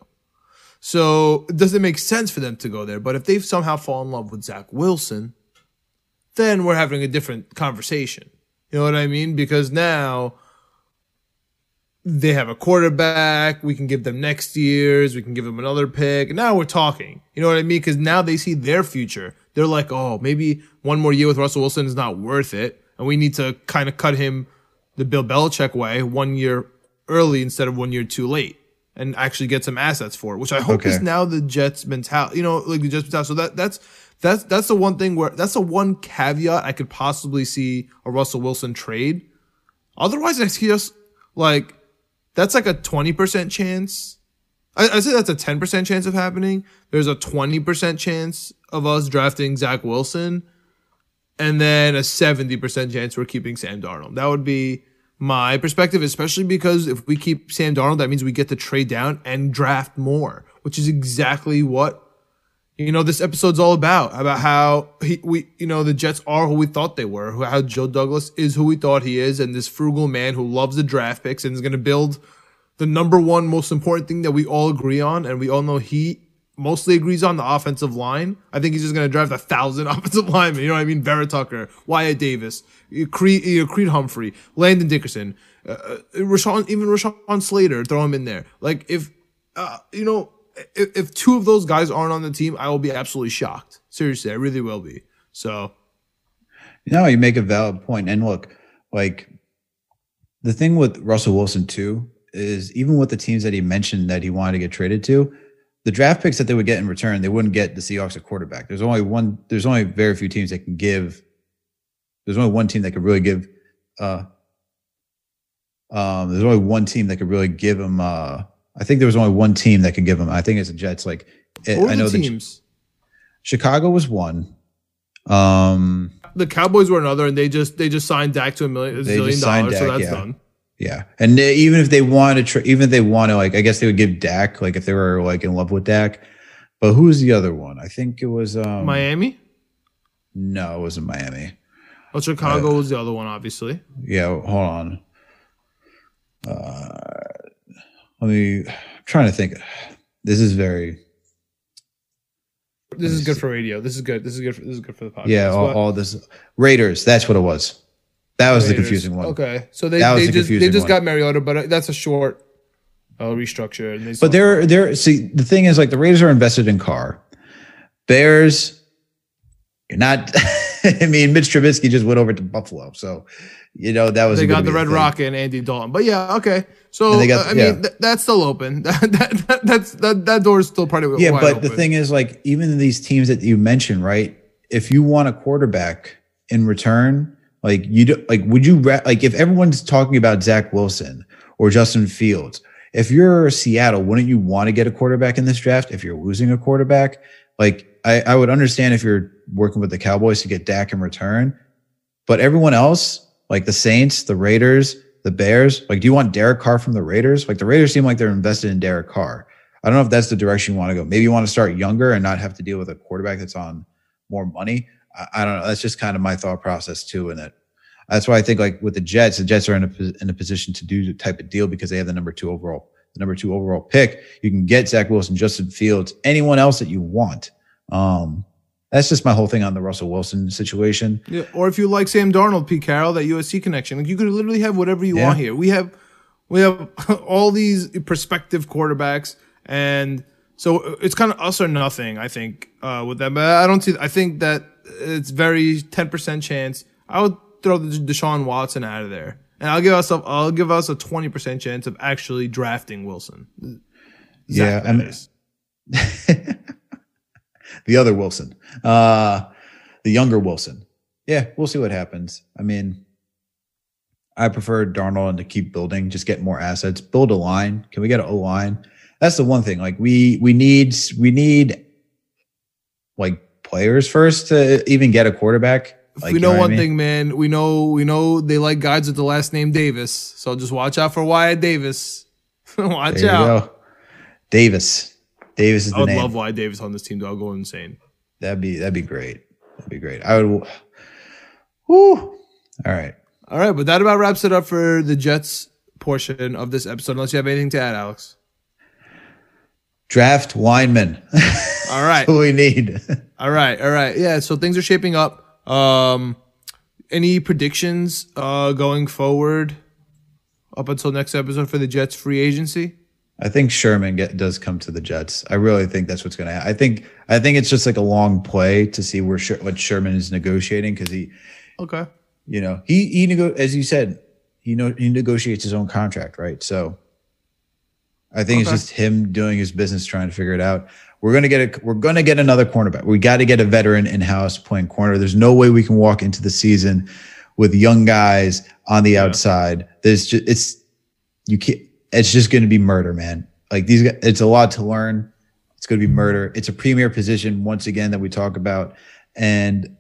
So it doesn't make sense for them to go there. But if they've somehow fallen in love with Zach Wilson, then we're having a different conversation. You know what I mean? Because now they have a quarterback. We can give them next year's. We can give them another pick. Now we're talking. You know what I mean? Because now they see their future. They're like, oh, maybe one more year with Russell Wilson is not worth it. And we need to kind of cut him the Bill Belichick way, one year early instead of one year too late. And actually get some assets for it, which I hope okay. is now the Jets' mentality. You know, like the Jets' mentality. So that that's that's that's the one thing where that's the one caveat I could possibly see a Russell Wilson trade. Otherwise, I see us like that's like a twenty percent chance. I, I say that's a ten percent chance of happening. There's a twenty percent chance of us drafting Zach Wilson, and then a 70% chance we're keeping Sam Darnold. That would be my perspective, especially because if we keep Sam Darnold, that means we get to trade down and draft more, which is exactly what you know this episode's all about. About how he, we, you know, the Jets are who we thought they were. How Joe Douglas is who we thought he is, and this frugal man who loves the draft picks and is going to build the number one most important thing that we all agree on, and we all know he mostly agrees on the offensive line. I think he's just going to draft a thousand offensive linemen. You know what I mean? Vera Tucker, Wyatt Davis, Creed, Creed Humphrey, Landon Dickerson, uh, uh, Rashawn, even Rashawn Slater, throw him in there. Like if, uh, you know, if, if two of those guys aren't on the team, I will be absolutely shocked. Seriously, I really will be. So, no, you make a valid point. And look, like the thing with Russell Wilson too is even with the teams that he mentioned that he wanted to get traded to, the draft picks that they would get in return, they wouldn't get the Seahawks a quarterback. There's only one. There's only very few teams that can give. There's only one team that could really give. Uh, um, there's only one team that could really give him. Uh, I think there was only one team that could give them. I think it's the Jets. Like it, I know the teams. Chicago was one. Um, the Cowboys were another, and they just they just signed Dak to a million a zillion dollars, Dak, so that's yeah. done. Yeah, and even if they want to, even if they want to, like, I guess they would give Dak, like, if they were like in love with Dak. But who was the other one? I think it was um, Miami. No, it wasn't Miami. Oh, Chicago uh, was the other one, obviously. Yeah, hold on. Uh, let me. I'm trying to think. This is very. This is good see. for radio. This is good. This is good. For, this is good for the podcast. Yeah, all, all this Raiders. That's what it was. That was Raiders. the confusing one. Okay, so they, they the just they just one. got Mariota, but uh, that's a short uh, restructure. And they but they're they're see the thing is like the Raiders are invested in Carr, Bears. You're not. I mean, Mitch Trubisky just went over to Buffalo, so you know that was they got the Red Rocket and Andy Dalton. But yeah, okay. So got, uh, I yeah. mean, th- that's still open. that, that, that's that that door is still part of it. Yeah, but open. the thing is, like, even these teams that you mentioned, right? If you want a quarterback in return, like you do, like would you like if everyone's talking about Zach Wilson or Justin Fields, if you're Seattle, wouldn't you want to get a quarterback in this draft if you're losing a quarterback? Like I, I would understand if you're working with the Cowboys to get Dak in return, but everyone else, like the Saints, the Raiders, the Bears, like do you want Derek Carr from the Raiders? Like the Raiders seem like they're invested in Derek Carr. I don't know if that's the direction you want to go. Maybe you want to start younger and not have to deal with a quarterback that's on more money. I, I don't know. That's just kind of my thought process too. In it, that's why I think like with the Jets, the Jets are in a in a position to do the type of deal because they have the number two overall, the number two overall pick. You can get Zach Wilson, Justin Fields, anyone else that you want. Um, that's just my whole thing on the Russell Wilson situation. Yeah, or if you like Sam Darnold, Pete Carroll, that USC connection, like you could literally have whatever you yeah. want here. We have we have all these prospective quarterbacks, and so it's kind of us or nothing. I think uh, with that, but I don't see. I think that it's very ten percent chance. I would throw the Deshaun Watson out of there, and I'll give us a, I'll give us a twenty percent chance of actually drafting Wilson. Zach yeah, I mean, the other Wilson, uh, the younger Wilson. Yeah, we'll see what happens. I mean, I prefer Darnold to keep building, just get more assets, build a line. Can we get an O line? That's the one thing. Like we we need we need like players first to even get a quarterback. Like, we know, know one I mean? thing, man. We know we know they like guys with the last name Davis. So just watch out for Wyatt Davis. watch out. Go. Davis. Davis is I would name. love Wyatt Davis on this team. Though. I'll go insane. That'd be that'd be great. That'd be great. I would. Whoo. All right. All right, but that about wraps it up for the Jets portion of this episode. Unless you have anything to add, Alex. Draft Weinman. All right. we need. all right. All right. Yeah. So things are shaping up. Um, any predictions uh, going forward up until next episode for the Jets free agency? I think Sherman get, does come to the Jets. I really think that's what's going to happen. I think I think it's just like a long play to see where Sher- what Sherman is negotiating because he, okay, you know, he he nego- as you said, he know he negotiates his own contract, right? So, I think okay. it's just him doing his business, trying to figure it out. We're gonna get a we're gonna get another cornerback. We got to get a veteran in house playing corner. There's no way we can walk into the season with young guys on the yeah. outside. There's just it's you can't. It's just going to be murder, man. Like these, guys, it's a lot to learn. It's going to be murder. It's a premier position once again that we talk about, and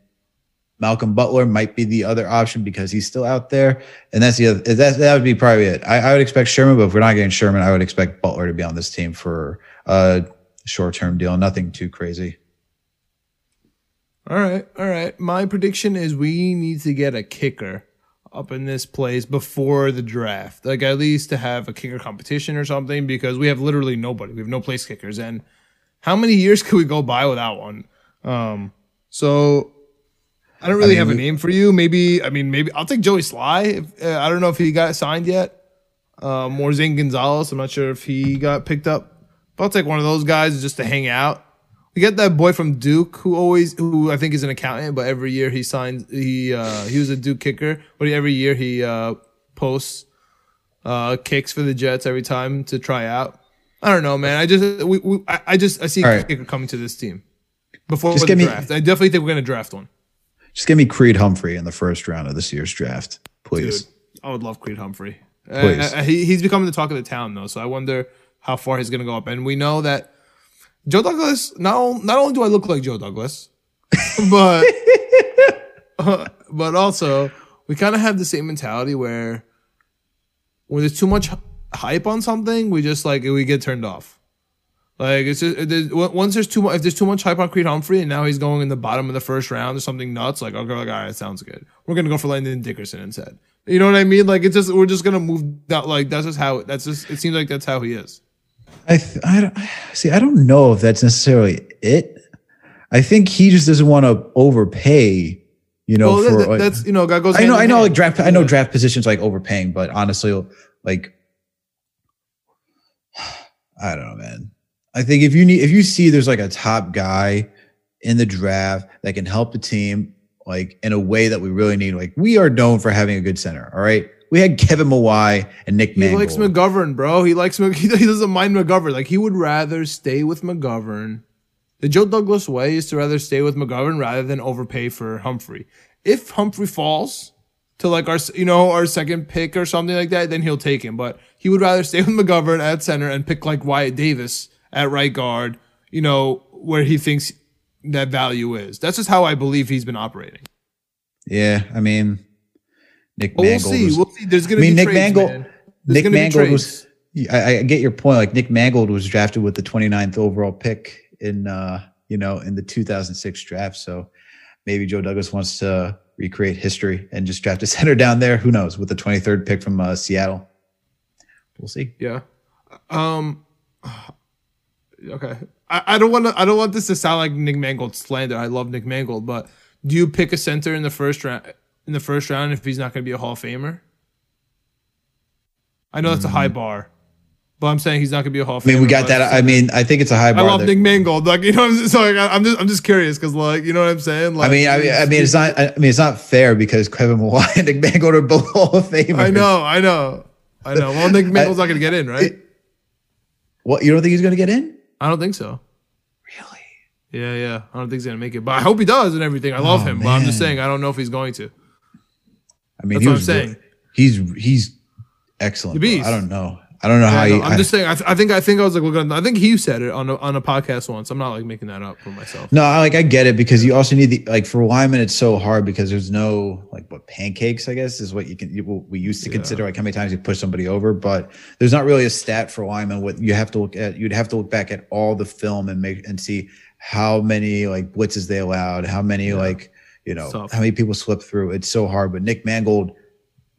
Malcolm Butler might be the other option because he's still out there, and that's the other. That that would be probably it. I, I would expect Sherman, but if we're not getting Sherman, I would expect Butler to be on this team for a short term deal. Nothing too crazy. All right, all right. My prediction is we need to get a kicker up in this place before the draft. Like at least to have a kicker competition or something because we have literally nobody. We have no place kickers and how many years could we go by without one? Um so I don't really I mean, have a name for you. Maybe I mean maybe I'll take Joey Slye. If, uh, I don't know if he got signed yet. Um, or Zane Gonzalez. I'm not sure if he got picked up. But I'll take one of those guys just to hang out. We get that boy from Duke who always who I think is an accountant, but every year he signs he uh he was a Duke kicker, but every year he uh posts uh kicks for the Jets every time to try out. I don't know, man. I just we, we I just I see a right. kicker coming to this team before just the draft. Me, I definitely think we're gonna draft one. Just give me Creed Humphrey in the first round of this year's draft, please. Dude, I would love Creed Humphrey. Please. Uh, he, he's becoming the talk of the town though, so I wonder how far he's gonna go up. And we know that Joe Douglas, not, not only do I look like Joe Douglas, but uh, but also we kind of have the same mentality where when there's too much hype on something, we just like we get turned off. Like it's just there's, once there's too much if there's too much hype on Creed Humphrey and now he's going in the bottom of the first round or something nuts, like okay, like all right, sounds good. We're gonna go for Landon Dickerson instead. You know what I mean? Like it's just we're just gonna move that. Like that's just how that's just it seems like that's how he is. I, th- I don't, see. I don't know if that's necessarily it. I think he just doesn't want to overpay. You know, well, for that, that's you know, God goes. I know, I know, like draft. I know draft positions like overpaying, but honestly, like, I don't know, man. I think if you need, if you see there's like a top guy in the draft that can help the team, like in a way that we really need, like we are known for having a good center. All right, we had Kevin Mawae and Nick Mangold. He likes McGovern, bro. He likes he doesn't mind McGovern. Like he would rather stay with McGovern. The Joe Douglas way is to rather stay with McGovern rather than overpay for Humphrey. If Humphrey falls to like our you know our second pick or something like that, then he'll take him. But he would rather stay with McGovern at center and pick like Wyatt Davis at right guard. You know where he thinks that value is. That's just how I believe he's been operating. Yeah, I mean, Nick Mangold. We'll see. Was, we'll see. There's going to I mean, be Nick trades, Mangold. Man. Nick Mangold was. I, I, get your point. Like Nick Mangold was drafted with the 29th overall pick in, uh, you know, in the 2006 draft. So maybe Joe Douglas wants to recreate history and just draft a center down there. Who knows? With the 23rd pick from uh, Seattle, we'll see. Yeah. Um. Okay. I, I don't want to. I don't want this to sound like Nick Mangold slander. I love Nick Mangold, but do you pick a center in the first round? in the first round if he's not going to be a Hall of Famer? I know that's a high mm. bar, but I'm saying he's not going to be a Hall of Famer. I mean, we got that. I mean, I think it's a high bar. I love there. Nick Mangold. Like, you know, I'm just, so like, I'm just, I'm just curious because, like, you know what I'm saying? Like, I mean, I mean, I mean, it's not. I mean, it's not fair because Kevin Mawae and Nick Mangold are both Hall of Famers. I know, I know, I know. Well, Nick Mangold's not going to get in, right? what you don't think he's going to get in? I don't think so. Really? Yeah, yeah. I don't think he's going to make it, but I hope he does and everything. I love oh, him, man. but I'm just saying I don't know if he's going to. I mean, That's he was saying. He's he's excellent. I don't know. I don't know yeah, how. He, I'm I, just saying. I, th- I, think. I think I was like looking. I think he said it on a, on a podcast once. I'm not like making that up for myself. No, I, like I get it because you also need the like for Wyman. It's so hard because there's no like what pancakes. I guess is what you can. You, we used to yeah. consider like how many times you push somebody over, but there's not really a stat for Wyman. What you have to look at, you'd have to look back at all the film and make and see how many like blitzes they allowed, how many yeah. like you know how many people slip through. It's so hard. But Nick Mangold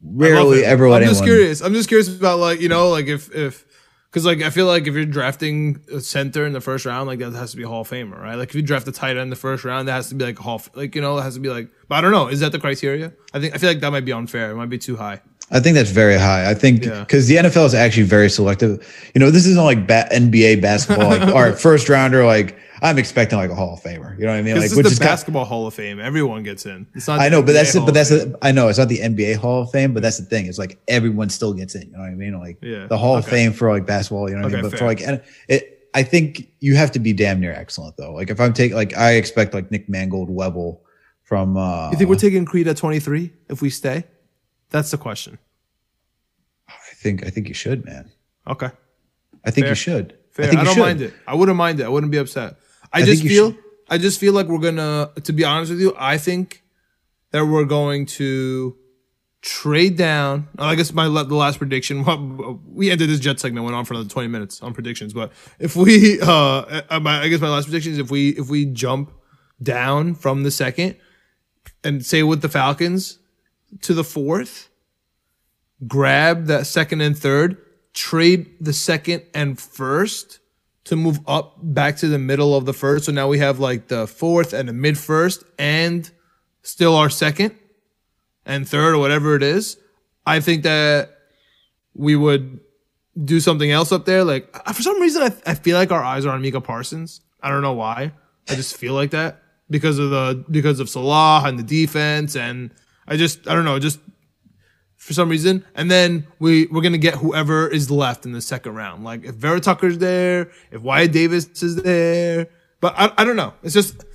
rarely ever let I'm just anyone. curious. I'm just curious about like you know like if if because like I feel like if you're drafting a center in the first round, like that has to be a Hall of Famer, right? Like if you draft a tight end in the first round, that has to be like a Hall, like you know, it has to be like. But I don't know. Is that the criteria? I think I feel like that might be unfair. It might be too high. I think that's very high. I think because yeah. the NFL is actually very selective. You know, this isn't like ba- NBA basketball. Like, all right, first rounder, like I'm expecting like a Hall of Famer. You know what I mean? Like, this is the basketball kind of, Hall of Fame. Everyone gets in. It's not. I know, but that's it. But that's the, I know it's not the NBA Hall of Fame, but that's the thing. It's like everyone still gets in. You know what I mean? Like yeah. the Hall okay. of Fame for like basketball. You know what okay, I mean? But fair. for like it, I think you have to be damn near excellent though. Like if I'm taking like I expect like Nick Mangold level from. uh You think we're taking Creed at 23 if we stay? That's the question. I think I think you should, man. Okay. I think fair. you should. Fair. I, I don't should. mind it. I wouldn't mind it. I wouldn't be upset. I, just feel I just feel like we're gonna to be honest with you, I think that we're going to trade down. I guess my the last prediction. We ended this jet segment went on for another twenty minutes on predictions, but if we, uh, I guess my last prediction is if we if we jump down from the second and say with the Falcons to the fourth, grab that second and third, trade the second and first to move up back to the middle of the first. So now we have like the fourth and the mid first and still our second and third or whatever it is. I think that we would do something else up there. Like for some reason, I, I feel like our eyes are on Micah Parsons. I don't know why. I just feel like that because of the because of Saleh and the defense, and I just I don't know, just for some reason. And then we we're gonna get whoever is left in the second round. Like if Vera Tucker's there, if Wyatt Davis is there, but I I don't know. It's just.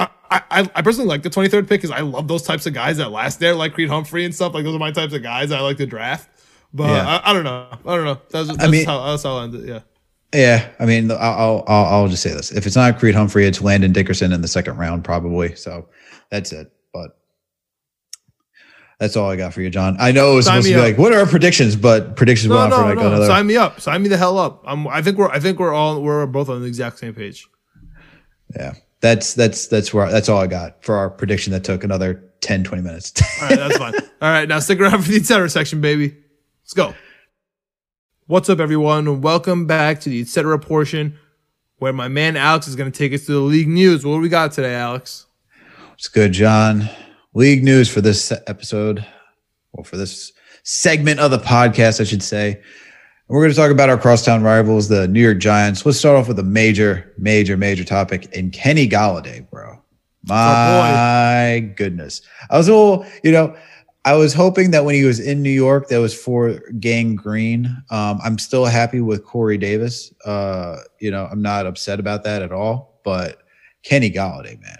I, I, I personally like the 23rd pick because I love those types of guys that last there, like Creed Humphrey and stuff. Like those are my types of guys I like to draft. But yeah. I, I, don't know. I don't know. That's, that's I mean, how, that's how I ended. Yeah. Yeah, I mean, I'll, I'll I'll just say this: if it's not Creed Humphrey, it's Landon Dickerson in the second round, probably. So that's it. That's all I got for you, John. I know it was Sign supposed to be up. like, what are our predictions? But predictions no, went no, for like no. another. Sign me up. Sign me the hell up. I'm. I think we're. I think we're all. We're both on the exact same page. Yeah, that's that's that's where that's all I got for our prediction that took another 10, 20 minutes. all right, that's fine. All right, now stick around for the etc. section, baby. Let's go. What's up, everyone? Welcome back to the etc. portion where my man Alex is going to take us to the league news. What do we got today, Alex? It's good, John. League news for this episode, well, for this segment of the podcast, I should say. We're going to talk about our crosstown rivals, the New York Giants. Let's start off with a major, major, major topic in Kenny Golladay, bro. My oh goodness. I was a little, you know, I was hoping that when he was in New York, that was for Gang Green. Um, I'm still happy with Corey Davis. Uh, you know, I'm not upset about that at all. But Kenny Golladay, man,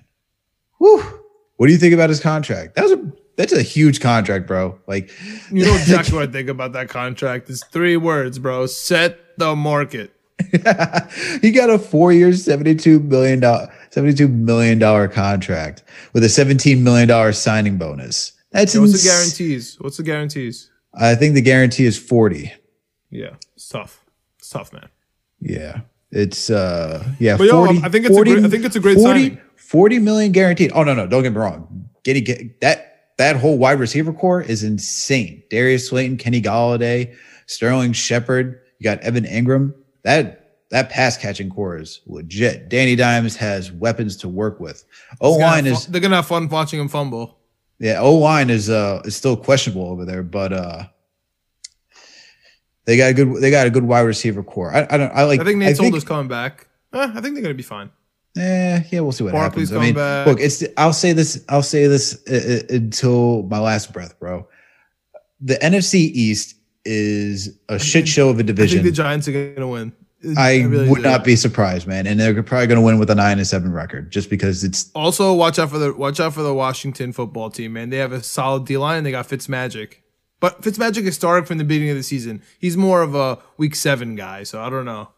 whew, what do you think about his contract? That was a that's a huge contract, bro. Like, you know exactly what I think about that contract. It's three words, bro. Set the market. he got a four year, $72 million, $72 million contract with a $17 million signing bonus. That's yeah, what's ins- the guarantees? What's the guarantees? I think the guarantee is 40. Yeah, it's tough. It's tough, man. Yeah. It's uh yeah, but 40, yo, I think it's 40, a great, I think it's a great 40, signing. 40 million guaranteed. Oh no, no, don't get me wrong. Get, that that whole wide receiver core is insane. Darius Slayton, Kenny Golladay, Sterling Shepard, you got Evan Engram. That that pass catching core is legit. Danny Dimes has weapons to work with. O line is they're gonna have fun watching him fumble. Yeah, O line is uh is still questionable over there, but uh they got a good they got a good wide receiver core. I, I don't I like I think Nate Solder's coming back. Eh, I think they're gonna be fine. Eh, yeah, we'll see what Barkley's happens. I mean, back. look, it's I'll say this I'll say this uh, uh, until my last breath, bro. The NFC East is a shit show of a division. I think the Giants are gonna win. I, I really would do. not be surprised, man. And they're probably going to win with a nine and seven record, just because it's. Also, watch out for the watch out for the Washington football team, man. They have a solid D line. They got Fitzmagic, but Fitzmagic is started from the beginning of the season. He's more of a week seven guy, so I don't know.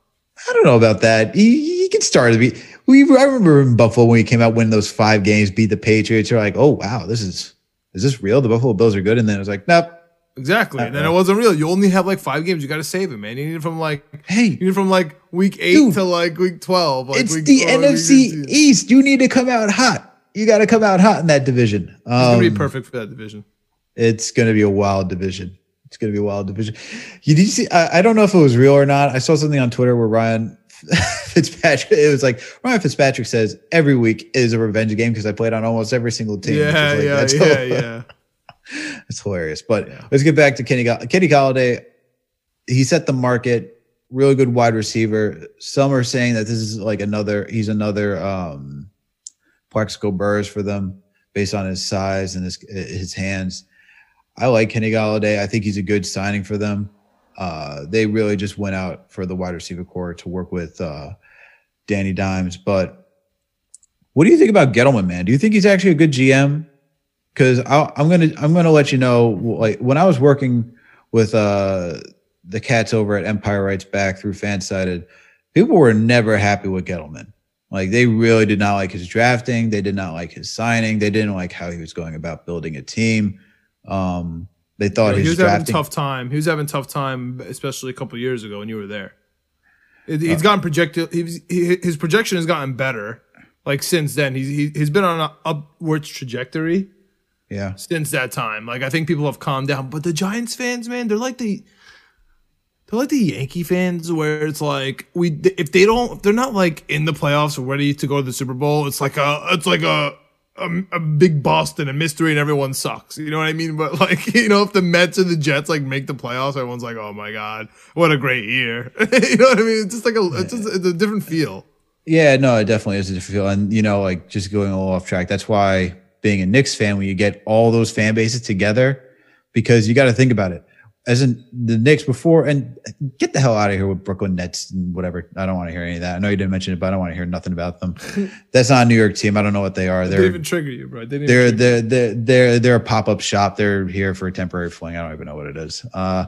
I don't know about that. He, he can start to be. We I remember in Buffalo when he came out winning those five games, beat the Patriots. You're like, oh wow, this is is this real? The Buffalo Bills are good, and then it was like, nope Exactly. And then it wasn't real. You only have like five games. You got to save it, man. You need it from like hey, you need from like week eight dude, to like week twelve. Like it's week the NFC East. You need to come out hot. You got to come out hot in that division. Um, it's gonna be um, perfect for that division. It's gonna be a wild division. It's gonna be a wild division. You did you see? I, I don't know if it was real or not. I saw something on Twitter where Ryan Fitzpatrick. It was like Ryan Fitzpatrick says every week is a revenge game because I played on almost every single team. Yeah, like, yeah, yeah, yeah. it's hilarious. But yeah. let's get back to Kenny Kenny Golladay. He set the market. Really good wide receiver. Some are saying that this is like another. He's another um, Plaxico Burress for them based on his size and his his hands. I like Kenny Golladay. I think he's a good signing for them. Uh, they really just went out for the wide receiver core to work with uh, Danny Dimes. But what do you think about Gettleman, man? Do you think he's actually a good GM? because I'm gonna I'm gonna let you know like when I was working with uh the cats over at Empire Writes Back through Fansided, people were never happy with Gettleman. Like they really did not like his drafting. They did not like his signing. They didn't like how he was going about building a team. Um, they thought Yeah, he was having a tough time. He was having a tough time, especially a couple years ago when you were there. It, he's gotten projected. He's, he, his projection has gotten better. Like since then, he's he, he's been on an upwards trajectory yeah, since that time. Like I think people have calmed down, but the Giants fans, man, they're like the they're like the Yankee fans, where it's like we if they don't, if they're not like in the playoffs or ready to go to the Super Bowl, it's like a it's like a a, a big bust and a mystery, and everyone sucks. You know what I mean? But like you know, if the Mets or the Jets like make the playoffs, everyone's like, oh my god, what a great year. you know what I mean? It's just like a it's just it's a different feel. yeah. No, it definitely is a different feel. And you know, like just going a little off track. That's why being a Knicks fan, when you get all those fan bases together, because you got to think about it. As in the Knicks before, and get the hell out of here with Brooklyn Nets and whatever. I don't want to hear any of that. I know you didn't mention it, but I don't want to hear nothing about them. That's not a New York team. I don't know what they are. They They're didn't even trigger you, bro. They they're, trigger they're they're they're they're a pop up shop. They're here for a temporary fling. I don't even know what it is. Uh,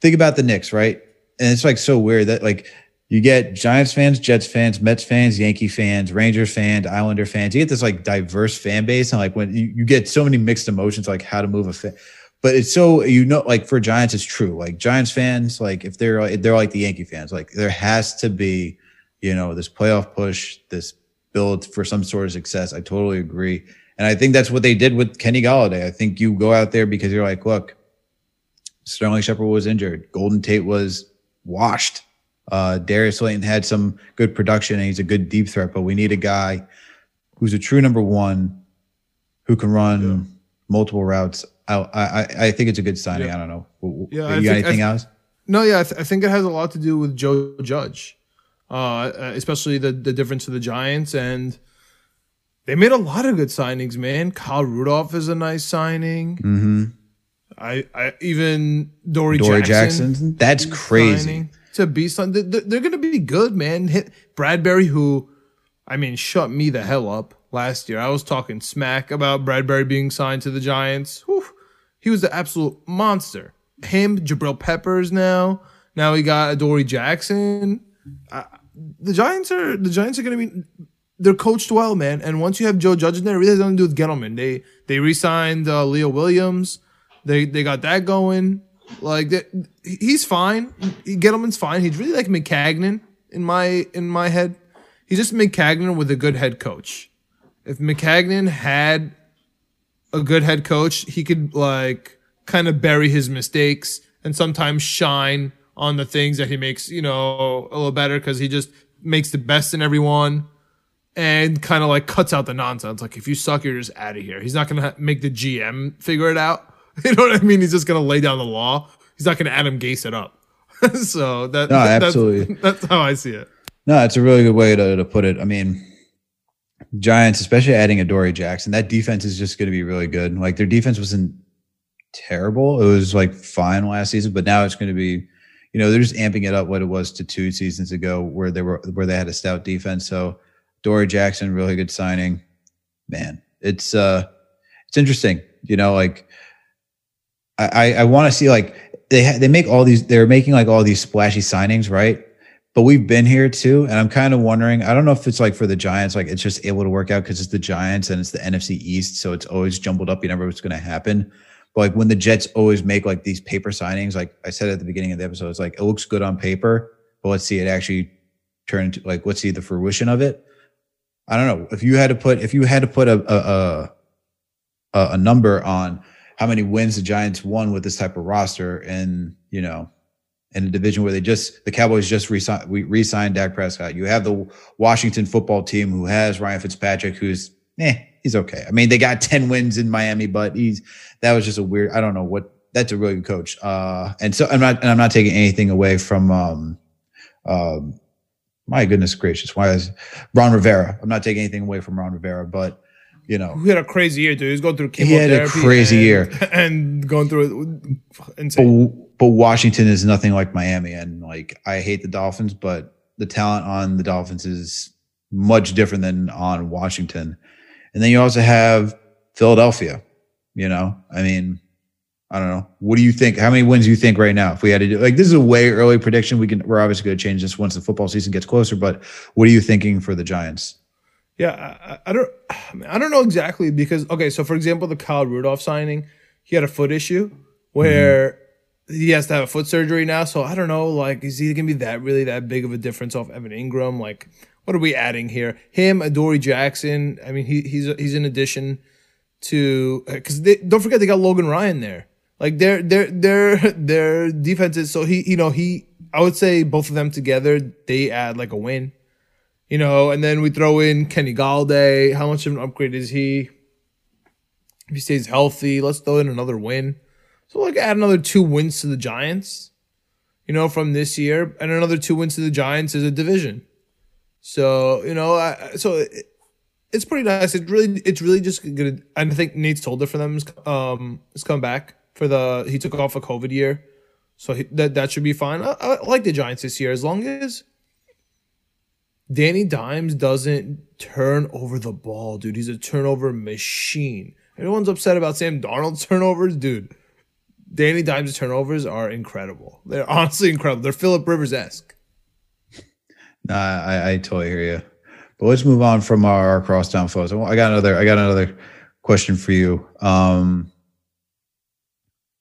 think about the Knicks, right? And it's like so weird that like you get Giants fans, Jets fans, Mets fans, Yankee fans, Rangers fans, Islander fans. You get this like diverse fan base, and like when you, you get so many mixed emotions, like how to move a fan. But it's so you know, like for Giants, it's true. Like Giants fans, like if they're they're like the Yankee fans, like there has to be, you know, this playoff push, this build for some sort of success. I totally agree. And I think that's what they did with Kenny Golladay. I think you go out there because you're like, look, Sterling Shepard was injured. Golden Tate was washed. Uh, Darius Slayton had some good production and he's a good deep threat, but we need a guy who's a true number one who can run multiple routes. I, I, I think it's a good signing. Yeah. I don't know. Yeah, you I got think- I anything th- else? No, yeah, I, th- I think it has a lot to do with Joe Judge, uh, uh, especially the the difference to the Giants, and they made a lot of good signings. Man, Kyle Rudolph is a nice signing. Mm-hmm. I, I even Dory, Dory Jackson, Jackson. That's crazy. signing. to be son. They're, they're going to be good, man. Hit Bradbury, who, I mean, shut me the hell up last year. I was talking smack about Bradbury being signed to the Giants. Whew. He was the absolute monster. Him, Jabril Peppers now. Now we got Adoree' Jackson. The Giants are the Giants are going to be. They're coached well, man. And once you have Joe Judge in there, it really has nothing to do with Gettleman. They they re-signed uh, Leo Williams. They they got that going. Like he's fine. Gettleman's fine. He's really like Maccagnan in my in my head. He's just Maccagnan with a good head coach. If Maccagnan had a good head coach, he could like kind of bury his mistakes and sometimes shine on the things that he makes, you know, a little better because he just makes the best in everyone and kind of like cuts out the nonsense. Like if you suck, you're just out of here. He's not gonna ha- make the GM figure it out. You know what I mean? He's just gonna lay down the law. He's not gonna Adam Gase it up. so that, No, that's, absolutely. that's how I see it. No, it's a really good way to, to put it. I mean, Giants, especially adding Adoree' Jackson, that defense is just going to be really good. Like their defense wasn't terrible; it was like fine last season, but now it's going to be, you know, they're just amping it up what it was to two seasons ago, where they were where they had a stout defense. So, Dory Jackson, really good signing. Man, it's uh, it's interesting. You know, like I I, I want to see like they ha- they make all these they're making like all these splashy signings, right? But we've been here too and i'm kind of wondering i don't know if it's like for the giants like it's just able to work out because it's the giants and it's the nfc east so it's always jumbled up you never know what's going to happen. But like when the jets always make like these paper signings like i said at the beginning of the episode it's like it looks good on paper but let's see it actually turn into like let's see the fruition of it. I don't know if you had to put if you had to put a a a, a number on how many wins the giants won with this type of roster and you know in a division where they just the Cowboys just re-signed, we re-signed Dak Prescott. You have the Washington football team who has Ryan Fitzpatrick, who's eh, he's okay. I mean, they got ten wins in Miami, but he's that was just a weird. I don't know what. That's a really good coach. Uh, and so I'm not, and I'm not taking anything away from. Um, um, my goodness gracious, why is Ron Rivera? I'm not taking anything away from Ron Rivera, but you know, He had a crazy year, dude. He's going through He had a crazy and- year. and going through it. Insane. but, but Washington is nothing like Miami, and like I hate the Dolphins, but the talent on the Dolphins is much different than on Washington. And then you also have Philadelphia. You know, I mean, I don't know. What do you think? How many wins do you think right now? If we had to do like this is a way early prediction, we can we're obviously going to change this once the football season gets closer. But what are you thinking for the Giants? Yeah, I, I don't, I don't know exactly because okay, so for example, the Kyle Rudolph signing, he had a foot issue where mm-hmm. he has to have a foot surgery now. So I don't know, like, is he gonna be that really that big of a difference off Evan Engram? Like, what are we adding here? Him, Adoree' Jackson. I mean, he, he's he's in addition to because don't forget they got Logan Ryan there. Like their their their their defenses. So he you know he I would say both of them together they add like a win. You know, and then we throw in Kenny Golladay. How much of an upgrade is he? If he stays healthy, let's throw in another win. So like add another two wins to the Giants. You know, from this year, and another two wins to the Giants is a division. So you know, I, so it, it's pretty nice. It's really, it's really just gonna. I think Nate Solder for them um is come back for the he took off a COVID year, so he, that that should be fine. I, I, like the Giants this year as long as Danny Dimes doesn't turn over the ball, dude. He's a turnover machine. Everyone's upset about Sam Darnold's turnovers, dude. Danny Dimes' turnovers are incredible. They're honestly incredible. They're Philip Rivers esque. Nah, I, I totally hear you. But let's move on from our, our crosstown foes. I got another. I got another question for you. Um,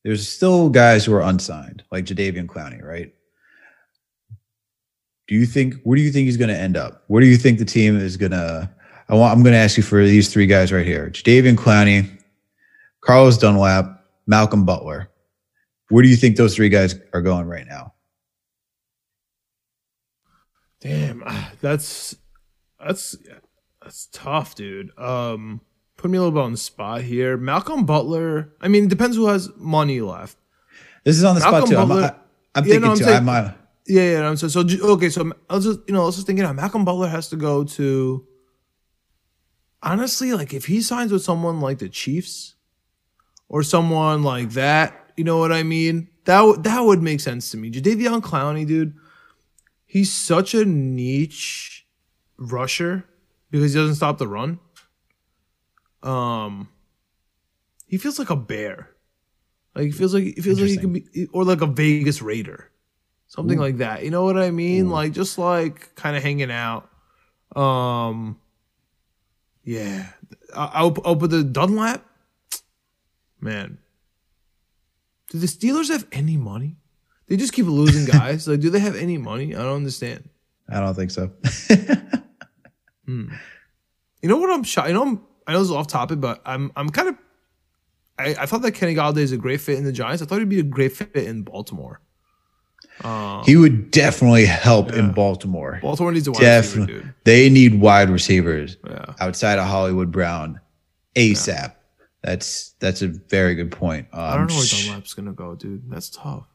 there's still guys who are unsigned, like Jadeveon Clowney, right? Do you think where do you think he's going to end up? Where do you think the team is going to? I want. I'm going to ask you for these three guys right here: Jadeveon Clowney, Carlos Dunlap, Malcolm Butler. Where do you think those three guys are going right now? Damn, that's that's that's tough, dude. Um, put me a little bit on the spot here. Malcolm Butler. I mean, it depends who has money left. This is on the Malcolm spot too. Butler, I'm, I'm thinking yeah, no, I'm too. Saying, I'm, yeah, yeah. I'm so, so okay. So I was just, you know, I was just thinking, Malcolm Butler has to go to. Honestly, like if he signs with someone like the Chiefs, or someone like that, you know what I mean? That that would make sense to me. Jadeveon Clowney, dude, he's such a niche rusher because he doesn't stop the run. Um, he feels like a bear. Like he feels like he feels like he can be, or like a Vegas Raider, something Ooh. like that. You know what I mean? Ooh. Like just like kind of hanging out. Um, yeah, I, will I'll put the Dunlap. Man, do the Steelers have any money? They just keep losing guys. like, do they have any money? I don't understand. I don't think so. hmm. You know what I'm shocked? You know I'm I know this is off topic, but I'm I'm kind of I, I thought that Kenny Golladay is a great fit in the Giants. I thought he'd be a great fit in Baltimore. Um, he would definitely help yeah. in Baltimore. Baltimore needs a wide definitely. receiver, dude. They need wide receivers yeah. outside of Hollywood Brown ASAP. Yeah. That's that's a very good point. Um, I don't know where Dunlap's gonna go, dude. That's tough.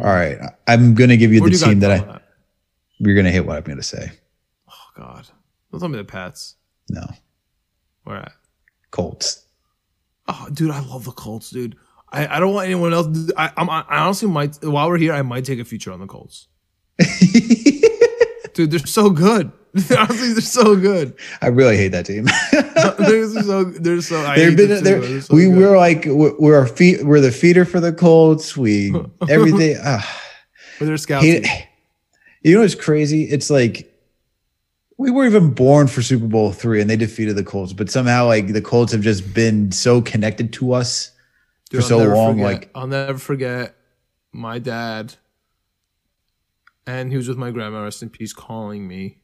All right, I'm gonna give you where the team that I. That? You're gonna hit what I'm gonna say. Oh God! Don't tell me the Pats. No. Where at? Colts. Oh, dude, I love the Colts, dude. I, I don't want anyone else. I, I'm, I honestly might while we're here, I might take a feature on the Colts. dude, they're so good. Honestly, they're so good. I really hate that team. they're so. They're so. I They've been. They're, they're so we good. were like we're our feet. We're the feeder for the Colts. We everything. uh, their scouts. You know what's crazy? It's like we were even born for Super Bowl three, and they defeated the Colts. But somehow, like the Colts have just been so connected to us Dude, for I'll so long. Forget, like I'll never forget my dad, and he was with my grandma. Rest in peace, calling me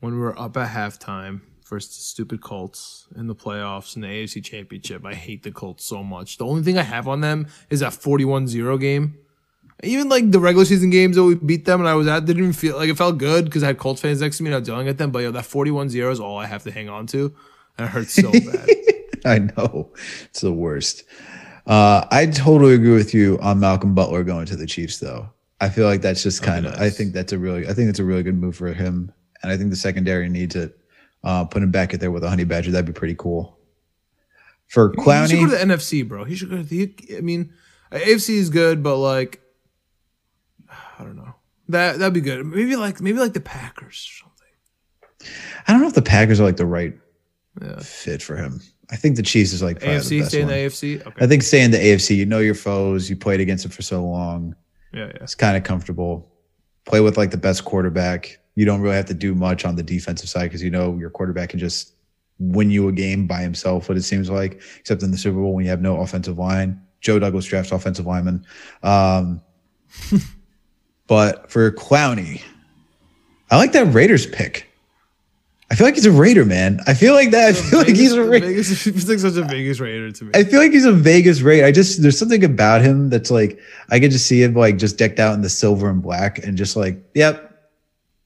when we were up at halftime versus the stupid Colts in the playoffs in the AFC Championship. I hate the Colts so much. The only thing I have on them is that 41-0 game even like the regular season games that we beat them and I was at didn't even feel like it felt good because I had Colts fans next to me and I was yelling at them. But yo, that 41 0 is all I have to hang on to. And it hurts so bad. I know. It's the worst. Uh, I totally agree with you on Malcolm Butler going to the Chiefs, though. I feel like that's just kind of. Nice. I think that's a really. I think that's a really good move for him, and I think the secondary needs it. Uh, put him back in there with a honey badger. That'd be pretty cool. For Clowney, he should go to the NFC, bro. He should go. To the, I mean, AFC is good, but like I don't know. That that'd be good. Maybe like maybe like the Packers or something. I don't know if the Packers are like the right yeah. fit for him. I think the Chiefs is like AFC, best stay in the. AFC. Okay. I think stay in the AFC. You know your foes. You played against them for so long. yeah, yeah. It's kind of comfortable. Play with like the best quarterback. You don't really have to do much on the defensive side because you know your quarterback can just win you a game by himself. What it seems like, except in the Super Bowl when you have no offensive line. Joe Douglas drafts offensive lineman. Um, but for Clowney, I like that Raiders pick. I feel like he's a Raider, man. I feel like that. I feel like he's a Raider. Vegas, he's like such a Vegas Raider to me. I feel like he's a Vegas Raider. I just there's something about him that's like I could just see him like just decked out in the silver and black and just like, yep.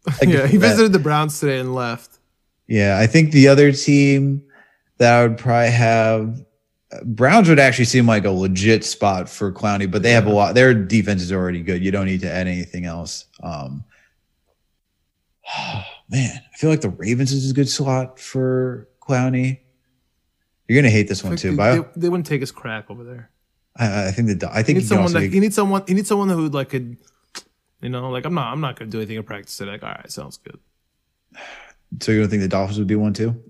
Yeah, he that. visited the Browns today and left. Yeah, I think the other team that I would probably have Browns would actually seem like a legit spot for Clowney, but they have a lot. Their defense is already good. You don't need to add anything else. Um, man, I feel like the Ravens is a good slot for Clowney. You're gonna hate this one too, they, they, they wouldn't take his crack over there. I, I think that I think he can someone that he needs someone he needs someone who like could you know, like I'm not I'm not gonna do anything in practice today. Like, all right, sounds good. So you don't think the Dolphins would be one too?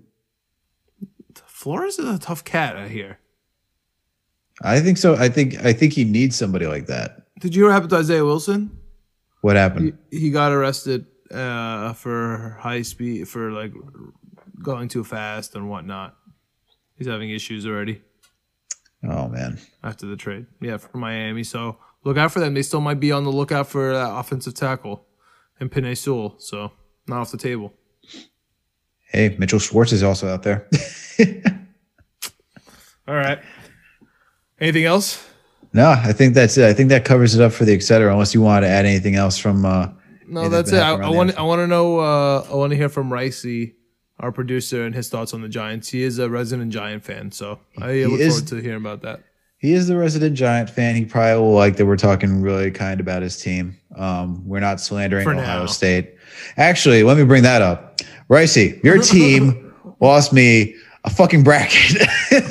Flores is a tough cat out here. I think so. I think I think he needs somebody like that. Did you hear what happened to Isaiah Wilson? What happened? He, he got arrested uh, for high speed for like going too fast and whatnot. He's having issues already oh man. after the trade. Yeah, for Miami. So look out for them. They still might be on the lookout for that offensive tackle and Penei Sewell. So not off the table. Hey, Mitchell Schwartz is also out there. All right. Anything else? no, I think that's it. I think that covers it up for the etc. Unless you want to add anything else from. uh No, that's it. I, I want I want to know. Uh, I want to hear from Ricey, our producer, and his thoughts on the Giants. He is a resident Giant fan, so I look is- forward to hearing about that. He is the resident Giant fan. He probably will like that we're talking really kind about his team. Um, we're not slandering For Ohio now. State. Actually, let me bring that up. Ricey, your team lost me a fucking bracket.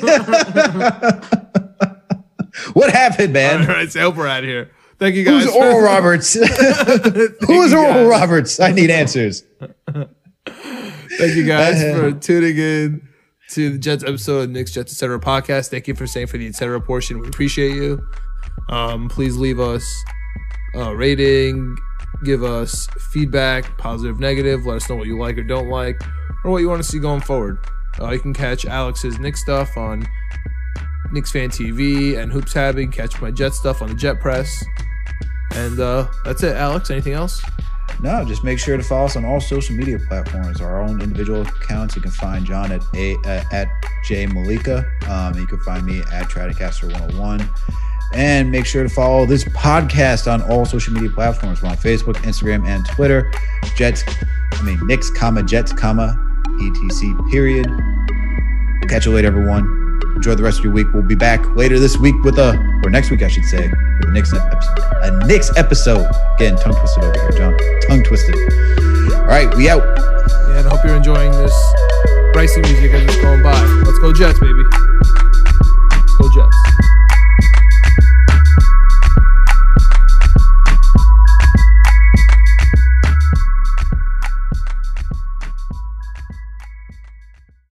what happened, All man? right, so we're out here. Thank you guys. Who's Oral Roberts? Who is Oral. Roberts? I need answers. Thank you guys for tuning in to the Jets episode of Knicks Jets Etc. podcast. Thank you for staying for the Etc. portion. We appreciate you. Um, please leave us a rating, give us feedback, positive, negative. Let us know what you like or don't like, or what you want to see going forward. Uh, you can catch Alex's Knicks stuff on Knicks Fan TV and Hoops Habit. Catch my Jet stuff on the Jet Press. And uh, that's it, Alex. Anything else? No, just make sure to follow us on all social media platforms, our own individual accounts. You can find John at a uh, at J Malika. Um, you can find me at Tradicaster101. And make sure to follow this podcast on all social media platforms. We're on Facebook, Instagram, and Twitter. Jets, I mean Knicks, comma Jets, comma ETC. Period. Catch you later, everyone. Enjoy the rest of your week. We'll be back later this week with a, or next week, I should say, with a Knicks episode. A Knicks episode. Again, tongue twisted over here, John. Tongue twisted. All right, we out. Yeah, and I hope you're enjoying this pricey music as it's going by. Let's go Jets, baby. Let's go Jets.